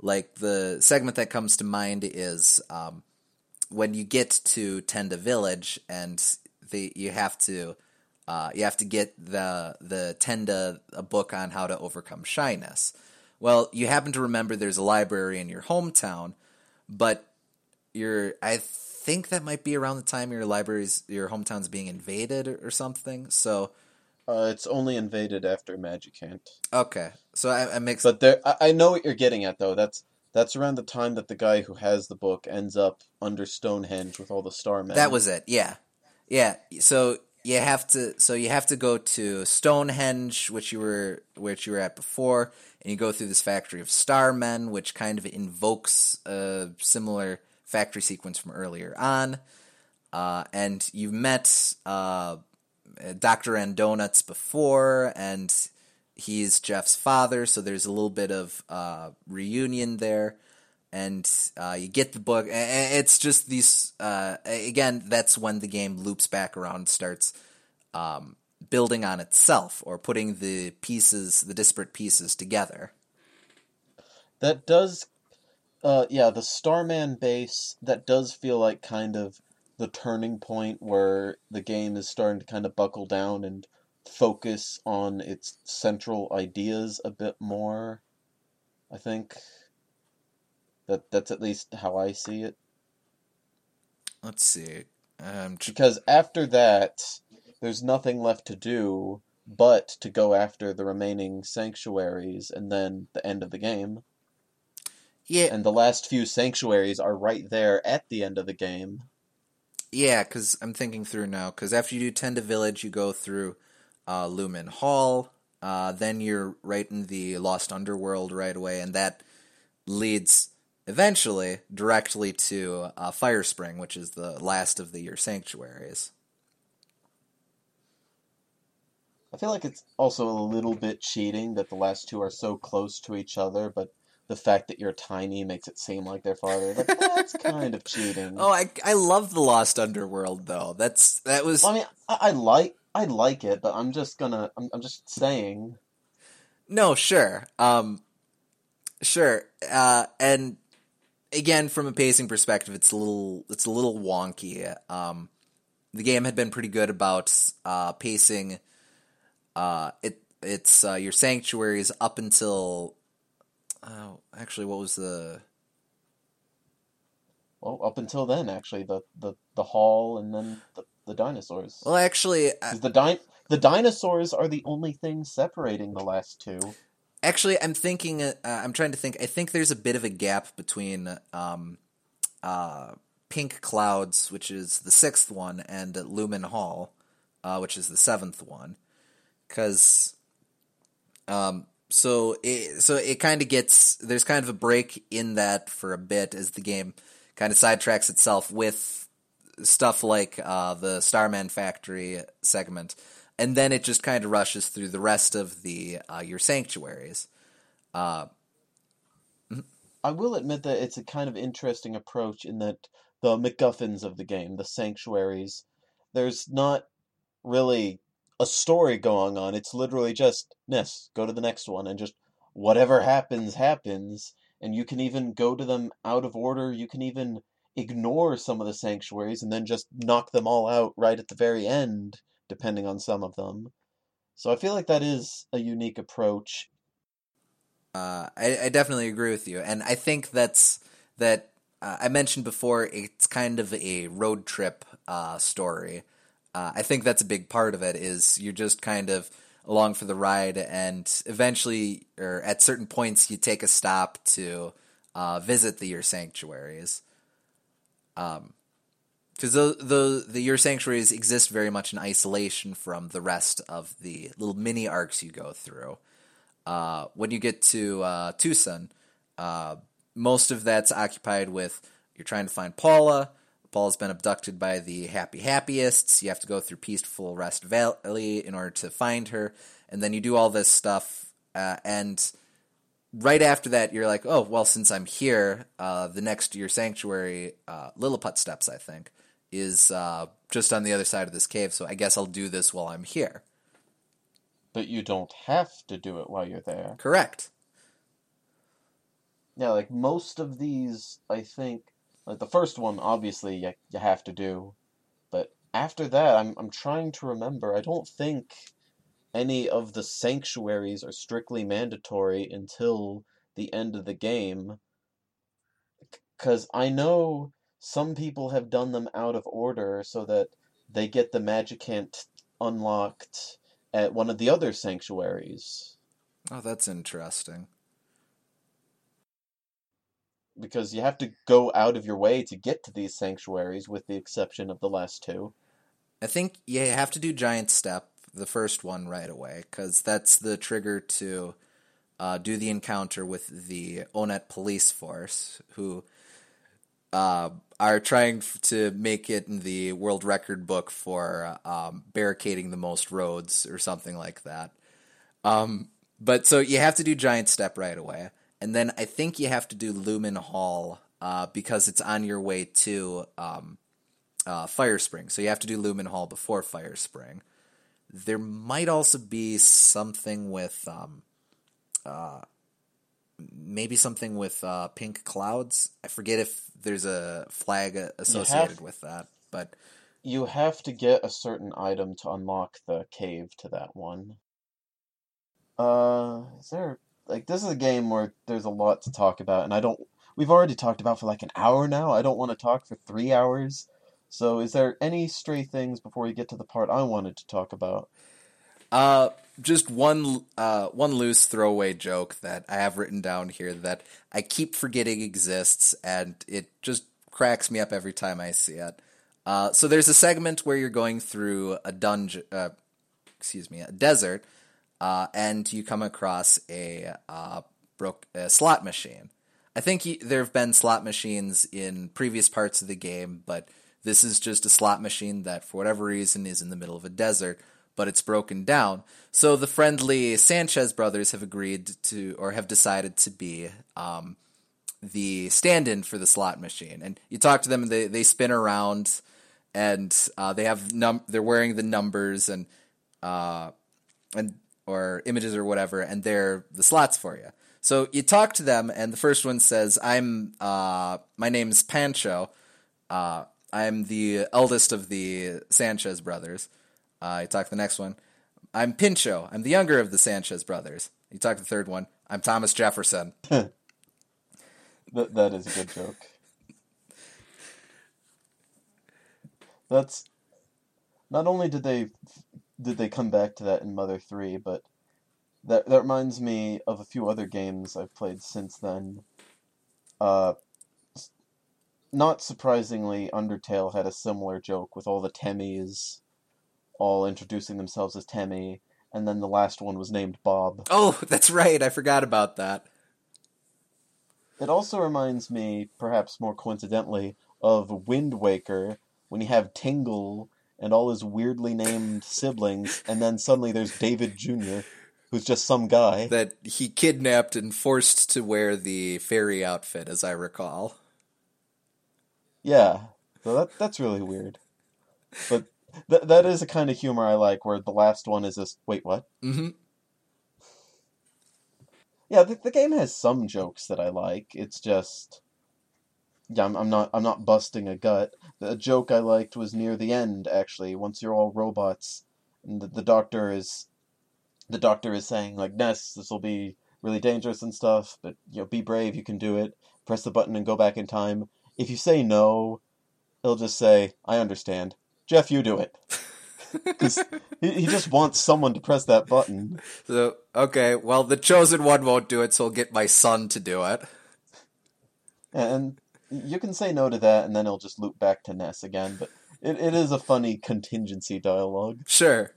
Like the segment that comes to mind is um, when you get to Tenda Village and the you have to uh, you have to get the the Tenda a book on how to overcome shyness. Well, you happen to remember there's a library in your hometown, but you're I think that might be around the time your library's your hometown's being invaded or, or something. So Uh, it's only invaded after Magic Magicant. okay, so I, I mix. But there, I, I know what you're getting at, though. That's that's around the time that the guy who has the book ends up under Stonehenge with all the Starmen. That was it. Yeah, yeah. So you have to. So you have to go to Stonehenge, which you were, which you were at before, and you go through this factory of Starmen, which kind of invokes a similar factory sequence from earlier on. Uh, and you've met uh, Doctor Andonuts before, and he's Jeff's father. So there's a little bit of uh, reunion there and uh, you get the book. It's just these. Uh, again, that's when the game loops back around, starts um, building on itself or putting the pieces, the disparate pieces, together. That does, uh, yeah, the Starman base. That does feel like kind of the turning point where the game is starting to kind of buckle down and focus on its central ideas a bit more. I think that that's at least how I see it. Let's see. Um, tr- Because after that, there's nothing left to do but to go after the remaining sanctuaries and then the end of the game. yeah, And the last few sanctuaries are right there at the end of the game. yeah. Because I'm thinking through now. Because after you do Tenda Village, you go through uh, Lumen Hall. Uh, then you're right in the Lost Underworld right away, and that leads eventually directly to uh, Fire Spring, which is the last of the your sanctuaries. I feel like it's also a little bit cheating that the last two are so close to each other, but the fact that you're tiny makes it seem like they're farther. Like, that's kind of cheating. Oh, I I love the Lost Underworld though. That's that was Well, I mean, I, I like I like it, but I'm just gonna I'm, I'm just saying. no sure, um, sure, uh, and again from a pacing perspective, it's a little it's a little wonky. Um, the game had been pretty good about uh, pacing. Uh, it it's uh, your sanctuaries up until. Oh, actually, what was the? Well, up until then, actually, the the, the hall and then the, the dinosaurs. Well, actually, uh, 'Cause the di- the dinosaurs are the only thing separating the last two. Actually, I'm thinking. Uh, I'm trying to think. I think there's a bit of a gap between um, uh, Pink Clouds, which is the sixth one, and Lumen Hall, uh, which is the seventh one, because um, so it so it kind of gets there's kind of a break in that for a bit as the game kind of sidetracks itself with stuff like uh, the Starman Factory segment, and then it just kind of rushes through the rest of the uh, your sanctuaries. Uh, I will admit that it's a kind of interesting approach in that the MacGuffins of the game, the sanctuaries, there's not really a story going on. It's literally just, Ness, go to the next one, and just whatever happens, happens. And you can even go to them out of order. You can even ignore some of the sanctuaries and then just knock them all out right at the very end, depending on some of them. So I feel like that is a unique approach. Uh, I, I definitely agree with you, and I think that's that. Uh, I mentioned before it's kind of a road trip uh, story, Uh, I think that's a big part of it. Is you're just kind of along for the ride, and eventually, or at certain points, you take a stop to uh, visit the your sanctuaries. Um, because the, the the your sanctuaries exist very much in isolation from the rest of the little mini arcs you go through. Uh, when you get to uh, Twoson, uh, most of that's occupied with you're trying to find Paula. Paula's been abducted by the Happy Happyists. You have to go through Peaceful Rest Valley in order to find her, and then you do all this stuff. Uh, and right after that, you're like, oh well, since I'm here, uh, the next your sanctuary, uh, Lilliput Steps, I think, is uh, just on the other side of this cave. So I guess I'll do this while I'm here. But you don't have to do it while you're there. Correct. Yeah, like most of these, I think, like the first one, obviously you, you have to do, but after that, I'm I'm trying to remember. I don't think any of the sanctuaries are strictly mandatory until the end of the game. Because I know some people have done them out of order so that they get the Magicant unlocked at one of the other sanctuaries. Oh, that's interesting. Because you have to go out of your way to get to these sanctuaries, with the exception of the last two. I think you have to do Giant Step, the first one, right away, because that's the trigger to uh, do the encounter with the Onett police force, who uh, are trying to make it in the world record book for um, barricading the most roads or something like that. Um, but so you have to do Giant Step right away. And then I think you have to do Lumen Hall uh, because it's on your way to um, uh, Fire Spring. So you have to do Lumen Hall before Fire Spring. There might also be something with um, uh, maybe something with uh, pink clouds. I forget if there's a flag associated have- with that, but You have to get a certain item to unlock the cave to that one. Uh, is there like this is a game where there's a lot to talk about, and I don't. We've already talked about for like an hour now. I don't want to talk for three hours. So, is there any stray things before we get to the part I wanted to talk about? Uh, just one uh, one loose throwaway joke that I have written down here that I keep forgetting exists, and it just cracks me up every time I see it. Uh, so there's a segment where you're going through a dungeon, uh, excuse me, a desert, uh, and you come across a uh, broke a slot machine. I think y- there have been slot machines in previous parts of the game, but this is just a slot machine that, for whatever reason, is in the middle of a desert, but it's broken down. So the friendly Sanchez brothers have agreed to, or have decided to be um, the stand-in for the slot machine. And you talk to them, and they they spin around, and uh, they have num they're wearing the numbers and uh, and or images or whatever, and they're the slots for you. So you talk to them, and the first one says, "I'm uh, my name's Pancho. Uh, I'm the eldest of the Sanchez brothers." Uh, you talk the next one. I'm Pincho. I'm the younger of the Sanchez brothers. You talk the third one. I'm Thomas Jefferson. That that is a good joke. That's not only did they did they come back to that in Mother Three, but that that reminds me of a few other games I've played since then. Uh, not surprisingly, Undertale had a similar joke with all the Temmies, all introducing themselves as Tammy, and then the last one was named Bob. Oh, that's right. I forgot about that. It also reminds me, perhaps more coincidentally, of Wind Waker when you have Tingle and all his weirdly named siblings, and then suddenly there's David Jr., who's just some guy. That he kidnapped and forced to wear the fairy outfit, as I recall. Yeah, so that that's really weird. But th- that is a kind of humor I like, where the last one is just wait, what? Mm-hmm. Yeah, the, the game has some jokes that I like. It's just, yeah, I'm, I'm not I'm not busting a gut. The joke I liked was near the end, actually. Once you're all robots, and the, the doctor is, the doctor is saying like, Ness, this will be really dangerous and stuff, but you know, be brave, you can do it. Press the button and go back in time. If you say no, he'll just say, I understand. Jeff, you do it. because he, he just wants someone to press that button. So okay, well the chosen one won't do it, so I'll get my son to do it. And you can say no to that, and then it'll just loop back to Ness again. But it, it is a funny contingency dialogue. Sure.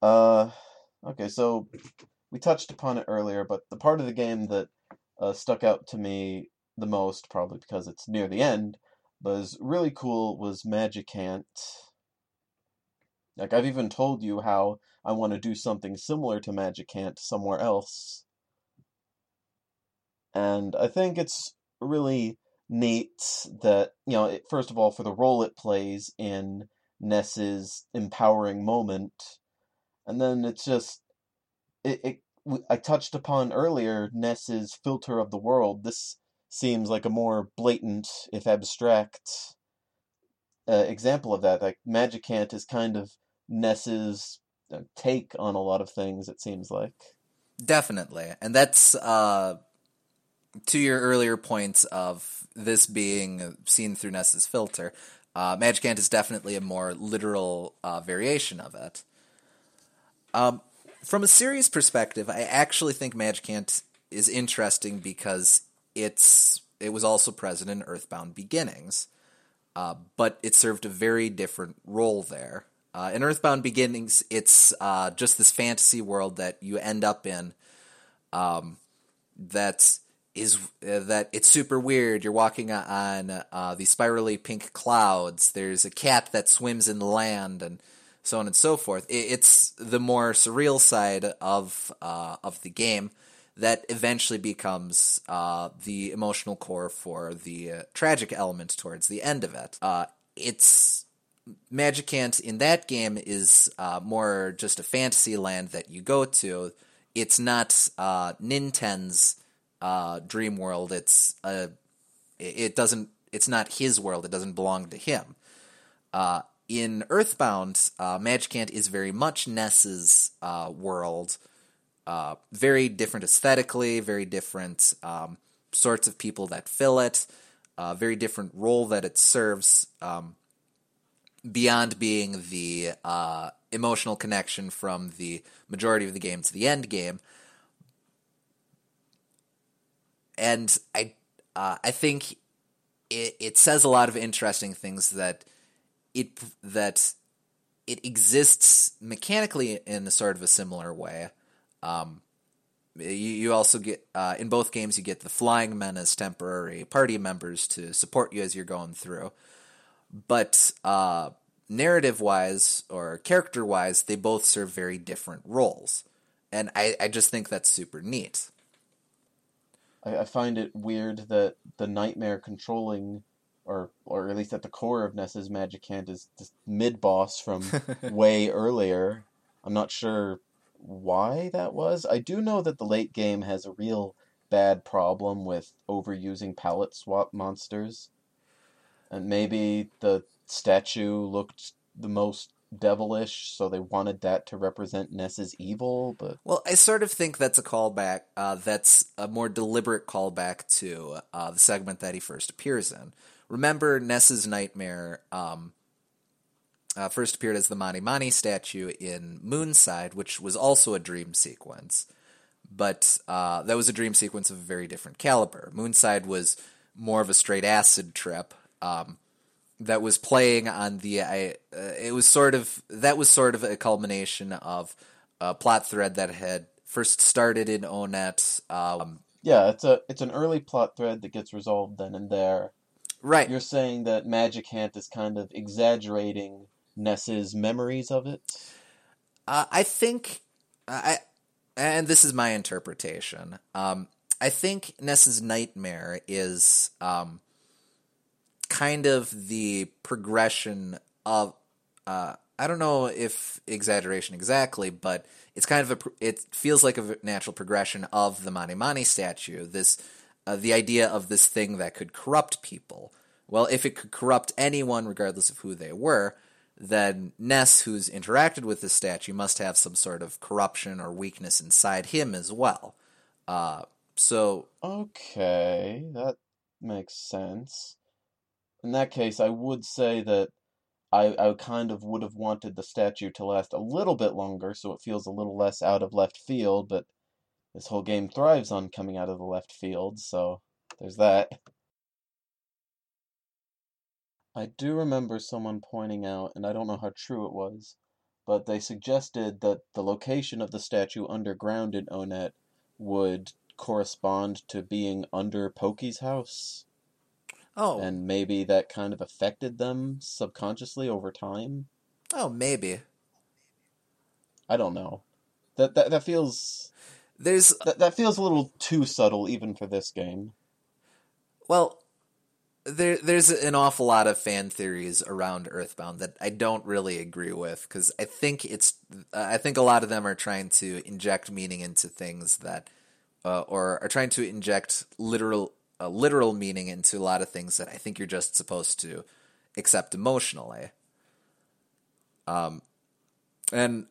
Uh, okay, so we touched upon it earlier, but the part of the game that uh, stuck out to me the most, probably because it's near the end, was really cool was Magicant. Like I've even told you how I want to do something similar to Magicant somewhere else. And I think it's really neat that, you know, it, first of all, for the role it plays in Ness's empowering moment, and then it's just, it, it I touched upon earlier Ness's filter of the world. This seems like a more blatant, if abstract, uh, example of that. Like Magicant is kind of Ness's uh, take on a lot of things. It seems like definitely, and that's uh, to your earlier points of this being seen through Ness's filter. Uh, Magicant is definitely a more literal uh, variation of it. Um, from a series perspective, I actually think Magicant is interesting because it's it was also present in Earthbound Beginnings, uh, but it served a very different role there. Uh, in Earthbound Beginnings, it's uh, just this fantasy world that you end up in. Um, that is uh, that it's super weird. You're walking on uh, these spirally pink clouds. There's a cat that swims in the land, and so on and so forth. It's the more surreal side of uh, of the game that eventually becomes uh, the emotional core for the uh, tragic element towards the end of it. Uh, it's Magicant in that game is uh, more just a fantasy land that you go to. It's not uh, uh, dream world. It's a, it doesn't. It's not his world. It doesn't belong to him. in Earthbound, uh, Magicant is very much Ness's world uh, very different aesthetically, very different um, sorts of people that fill it, uh, very different role that it serves. Um, beyond being the uh, emotional connection from the majority of the game to the end game, and I, uh, I think it, it says a lot of interesting things that it that it exists mechanically in a sort of a similar way. Um, you, you also get uh, in both games you get the flying men as temporary party members to support you as you're going through, but uh, narrative wise or character wise, they both serve very different roles, and I, I just think that's super neat. I, I find it weird that the nightmare controlling or or at least at the core of Ness's Magicant is this mid boss from way earlier. I'm not sure why that was. I do know that the late game has a real bad problem with overusing palette swap monsters. And maybe the statue looked the most devilish, so they wanted that to represent Ness's evil, but Well, I sort of think that's a callback uh, that's a more deliberate callback to uh, the segment that he first appears in. Remember Ness's nightmare um, uh, first appeared as the Mani Mani statue in Moonside, which was also a dream sequence. But uh, that was a dream sequence of a very different caliber. Moonside was more of a straight acid trip um, that was playing on the. I, uh, it was sort of that was sort of a culmination of a plot thread that had first started in Onett. Um, yeah, it's a it's an early plot thread that gets resolved then and there. Right. You're saying that Magic Magicant is kind of exaggerating Ness's memories of it? Uh, I think I, and this is my interpretation. Um, I think Ness's nightmare is um, kind of the progression of. Uh, I don't know if exaggeration exactly, but it's kind of a. It feels like a natural progression of the Mani Mani statue. This, uh, the idea of this thing that could corrupt people. Well, if it could corrupt anyone, regardless of who they were, then Ness, who's interacted with the statue, must have some sort of corruption or weakness inside him as well. Uh, so. Okay, that makes sense. In that case, I would say that I, I kind of would have wanted the statue to last a little bit longer so it feels a little less out of left field, but this whole game thrives on coming out of the left field, so there's that. I do remember someone pointing out, and I don't know how true it was, but they suggested that the location of the statue underground in Onett would correspond to being under Pokey's house. Oh, And maybe that kind of affected them subconsciously over time. oh, maybe. I don't know. That that, that feels There's that, that feels a little too subtle even for this game. Well, there there's an awful lot of fan theories around Earthbound that I don't really agree with because I think it's I think a lot of them are trying to inject meaning into things that uh, or are trying to inject literal uh, literal meaning into a lot of things that I think you're just supposed to accept emotionally. Um, and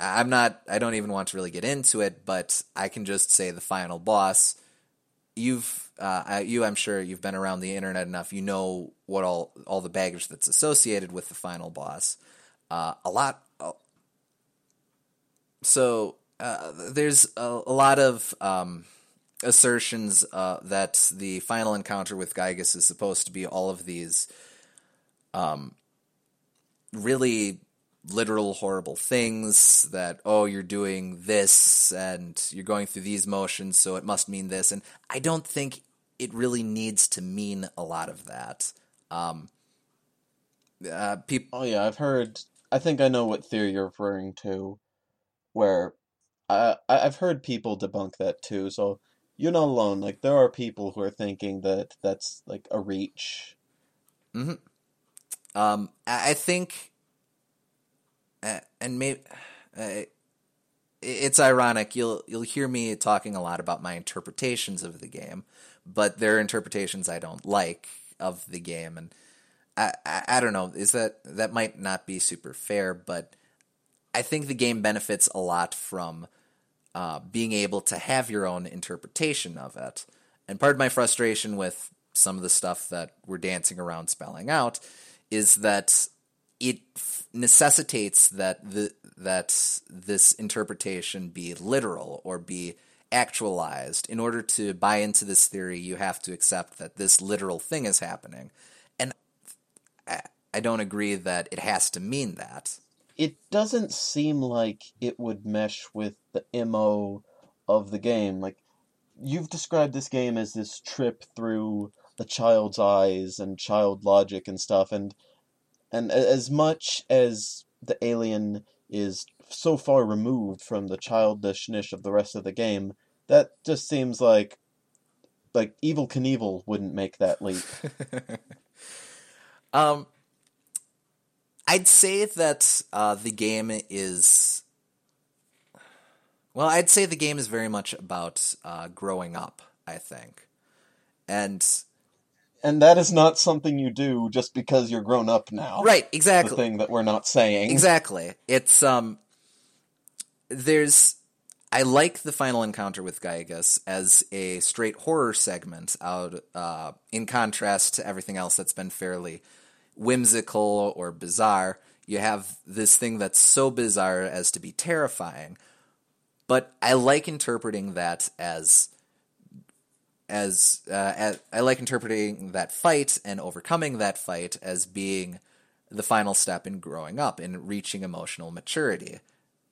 I'm not I don't even want to really get into it, but I can just say the final boss you've uh, you I'm sure you've been around the internet enough. You know what all all the baggage that's associated with the final boss. Uh, a lot. Uh, so uh, there's a, a lot of um, assertions uh, that the final encounter with Giygas is supposed to be all of these um, really literal horrible things that oh you're doing this and you're going through these motions so it must mean this and i don't think it really needs to mean a lot of that um uh people Oh yeah, I've heard. I think I know what theory you're referring to, where I I've heard people debunk that too. So you're not alone. Like there are people who are thinking that that's like a reach. mm-hmm. Um i, I think uh, and maybe uh, it's ironic you'll you'll hear me talking a lot about my interpretations of the game but there are interpretations i don't like of the game and I, I, I don't know is that that might not be super fair but i think the game benefits a lot from uh, being able to have your own interpretation of it. And part of my frustration with some of the stuff that we're dancing around spelling out is that it necessitates that the that this interpretation be literal or be actualized. In order to buy into this theory, you have to accept that this literal thing is happening, and I, I don't agree that it has to mean that. It doesn't seem like it would mesh with the mo of the game. Like you've described this game as this trip through the child's eyes and child logic and stuff, and and as much as the alien is so far removed from the childishness of the rest of the game, that just seems like like Evel Knievel wouldn't make that leap. Um, I'd say that uh, the game is. Well, I'd say the game is very much about uh, growing up. I think, and And that is not something you do just because you're grown up now. right, exactly. The thing that we're not saying. Exactly. It's um there's I like the final encounter with Giygas as a straight horror segment out uh, in contrast to everything else that's been fairly whimsical or bizarre. You have this thing that's so bizarre as to be terrifying. But I like interpreting that as as, uh, as I like interpreting that fight and overcoming that fight as being the final step in growing up in reaching emotional maturity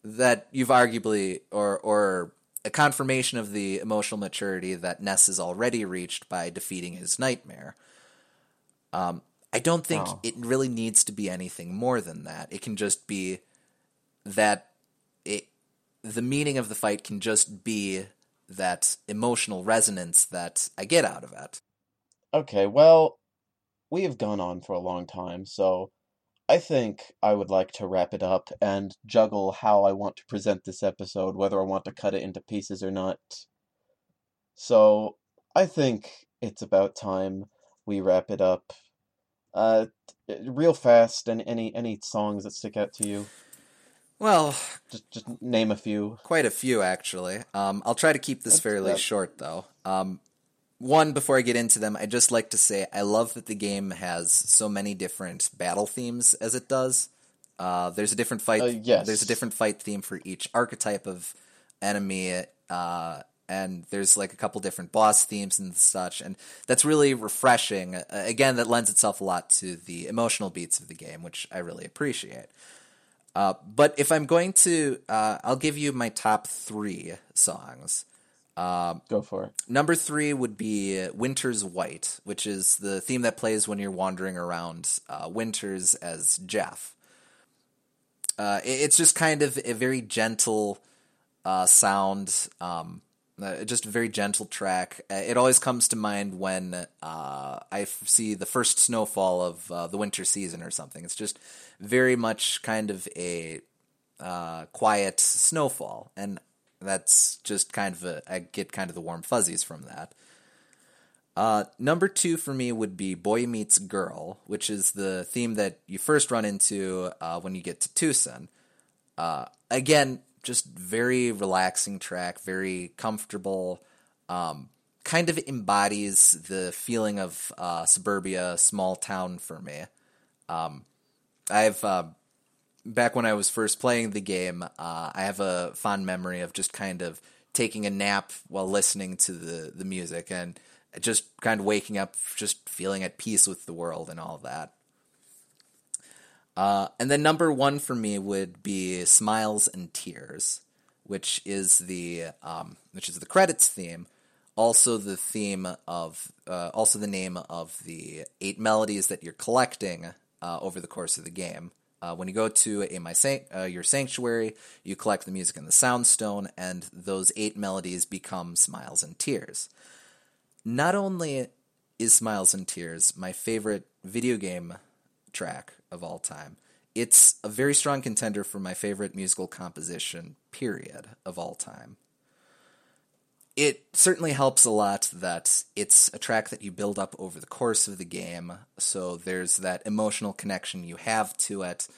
that you've arguably or or a confirmation of the emotional maturity that Ness has already reached by defeating his nightmare. Um, I don't think Oh. it really needs to be anything more than that. It can just be that it the meaning of the fight can just be that emotional resonance that I get out of it. Okay, well, we have gone on for a long time, so I think I would like to wrap it up and juggle how I want to present this episode, whether I want to cut it into pieces or not. So, I think it's about time we wrap it up. Uh, real fast, and any any songs that stick out to you? Well, Just just name a few. Quite a few, actually. Um, I'll try to keep this That's- fairly that- short, though. Um, one, before I get into them, I'd just like to say I love that the game has so many different battle themes as it does. Uh, there's a different fight. Uh, yes. There's a different fight theme for each archetype of enemy, uh, and there's like a couple different boss themes and such, and that's really refreshing. Uh, again, that lends itself a lot to the emotional beats of the game, which I really appreciate. Uh, but if I'm going to, uh, I'll give you my top three songs. Go for it. Number three would be Winter's White, which is the theme that plays when you're wandering around uh, Winters as Jeff. Uh, it- it's just kind of a very gentle uh, sound, um, uh, just a very gentle track. Uh, It always comes to mind when uh, I f- see the first snowfall of uh, the winter season or something. It's just very much kind of a uh, quiet snowfall, and that's just kind of a I get kind of the warm fuzzies from that. Uh, number two for me would be Boy Meets Girl, which is the theme that you first run into when you get to Twoson. Again, just very relaxing track, very comfortable. Um, kind of embodies the feeling of uh, suburbia, small town for me. Um, I've uh, back when I was first playing the game, uh, I have a fond memory of just kind of taking a nap while listening to the the music and just kind of waking up, just feeling at peace with the world and all that. Uh, and then number one for me would be "Smiles and Tears," which is the um, which is the credits theme, also the theme of uh, also the name of the eight melodies that you're collecting uh, over the course of the game. Uh, when you go to a my san- uh, your sanctuary, you collect the music in the soundstone, and those eight melodies become smiles and tears. Not only is Smiles and Tears my favorite video game track of all time, it's a very strong contender for my favorite musical composition, period, of all time. It certainly helps a lot that it's a track that you build up over the course of the game, so there's that emotional connection you have to it.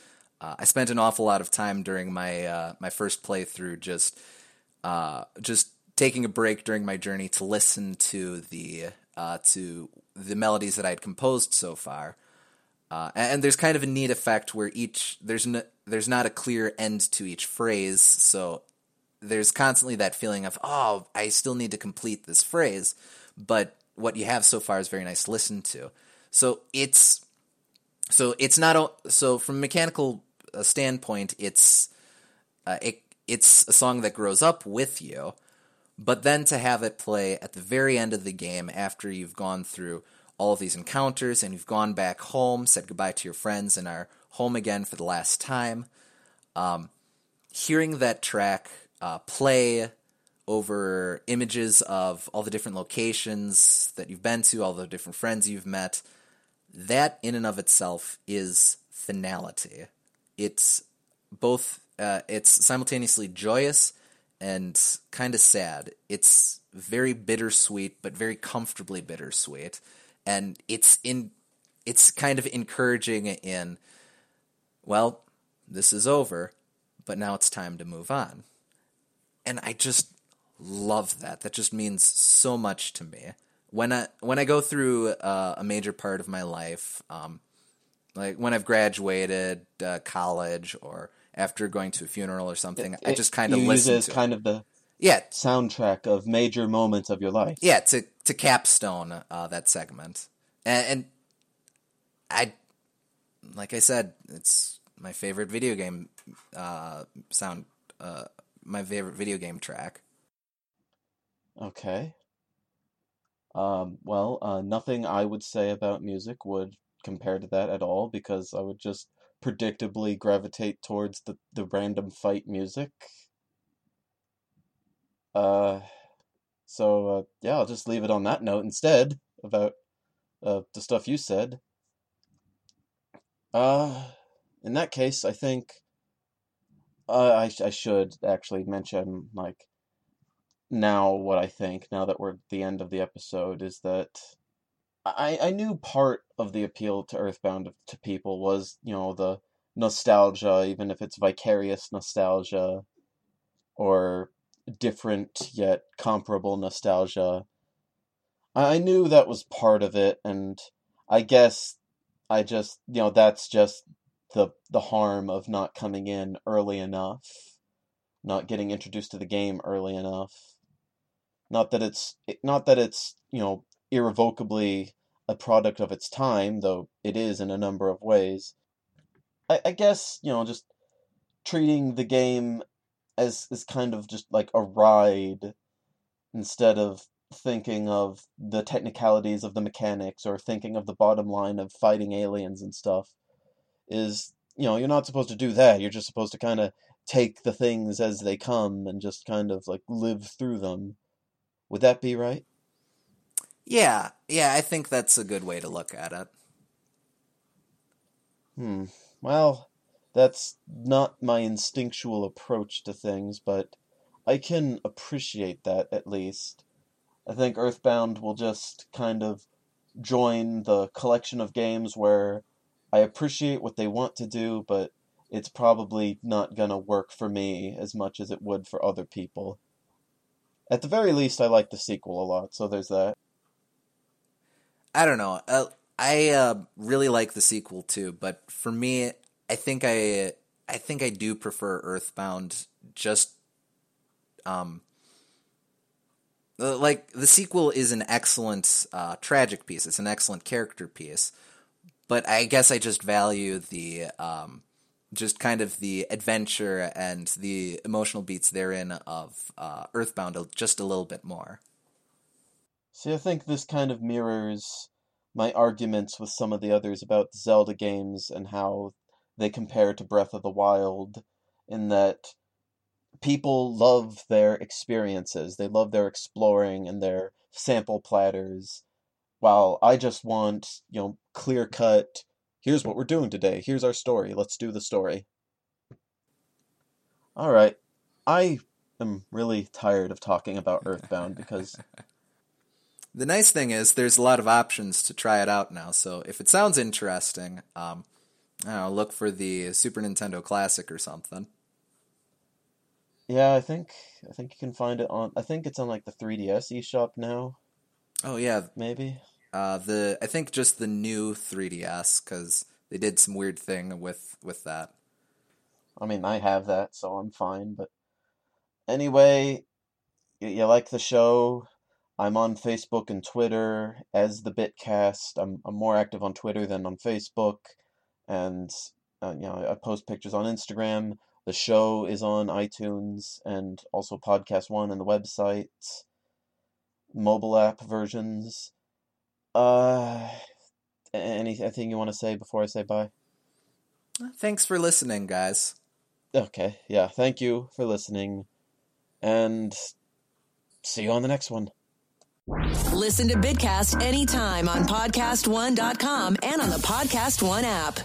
Uh, I spent an awful lot of time during my uh, my first playthrough just uh, just taking a break during my journey to listen to the uh, to the melodies that I had composed so far. Uh, and, there's kind of a neat effect where each there's there's not a clear end to each phrase, so there's constantly that feeling of oh I still need to complete this phrase, but what you have so far is very nice to listen to. So it's so it's not so from a mechanical uh, standpoint, it's uh, it it's a song that grows up with you, but then to have it play at the very end of the game after you've gone through all of these encounters and you've gone back home, said goodbye to your friends, and are home again for the last time. Um, hearing that track uh, play over images of all the different locations that you've been to, all the different friends you've met, that in and of itself is finality. It's both uh, it's simultaneously joyous and kind of sad. It's very bittersweet, but very comfortably bittersweet, and it's in it's kind of encouraging in well, this is over, but now it's time to move on. And I just love that. That just means so much to me. When I when I go through uh, a major part of my life, um, like when I've graduated uh, college or after going to a funeral or something, I just kind of listen it as to kind it. of the Yeah, soundtrack of major moments of your life. yeah, to to capstone uh, that segment, and, and I, like I said, it's my favorite video game uh, sound, uh, my favorite video game track. Okay. Um, well, uh, nothing I would say about music would compare to that at all because I would just predictably gravitate towards the, the random fight music. Uh, so uh, yeah, I'll just leave it on that note instead about uh, the stuff you said. Uh, in that case, I think uh, I, I should actually mention like now what I think, now that we're at the end of the episode, is that I, I knew part of the appeal to Earthbound to people was, you know, the nostalgia, even if it's vicarious nostalgia or different yet comparable nostalgia. I knew that was part of it, and I guess I just you know that's just the the harm of not coming in early enough, not getting introduced to the game early enough. Not that it's not that it's you know irrevocably a product of its time, though it is in a number of ways. I, I guess you know just treating the game as as kind of just like a ride instead of thinking of the technicalities of the mechanics or thinking of the bottom line of fighting aliens and stuff is you know you're not supposed to do that. You're just supposed to kind of take the things as they come and just kind of like live through them. Would that be right? Yeah. Yeah i think that's a good way to look at it. Hmm. Well that's not my instinctual approach to things but i can appreciate that at least i think earthbound will just kind of join the collection of games where I appreciate what they want to do, but it's probably not going to work for me as much as it would for other people. At the very least, I like the sequel a lot, so there's that. I don't know. Uh, I uh, really like the sequel too, but for me, I think I I think I do prefer Earthbound. Just um, like the sequel is an excellent uh, tragic piece. It's an excellent character piece, but I guess I just value the um, just kind of the adventure and the emotional beats therein of uh, Earthbound just a little bit more. See, I think this kind of mirrors my arguments with some of the others about Zelda games and how they compare to Breath of the Wild, in that people love their experiences, they love their exploring and their sample platters. While I just want, you know, clear cut, here's what we're doing today, here's our story, let's do the story. Alright, I am really tired of talking about Earthbound because. the nice thing is, there's a lot of options to try it out now, so if it sounds interesting, um, know, look for the Super Nintendo Classic or something. Yeah, I think I think you can find it on. I think it's on like the 3DS eShop now. Oh yeah, maybe. Uh, the I think just the new 3DS because they did some weird thing with with that. I mean, I have that, so I'm fine. But anyway, you, you like the show? I'm on Facebook and Twitter as the Bitcast. I'm I'm more active on Twitter than on Facebook, and uh, you know I post pictures on Instagram. The show is on iTunes and also Podcast One and the website mobile app versions. Uh, anything you want to say before I say bye? Thanks for listening, guys. Okay, yeah, thank you for listening, and see you on the next one. Listen to Bitcast anytime on PodcastOne.com and on the Podcast One app.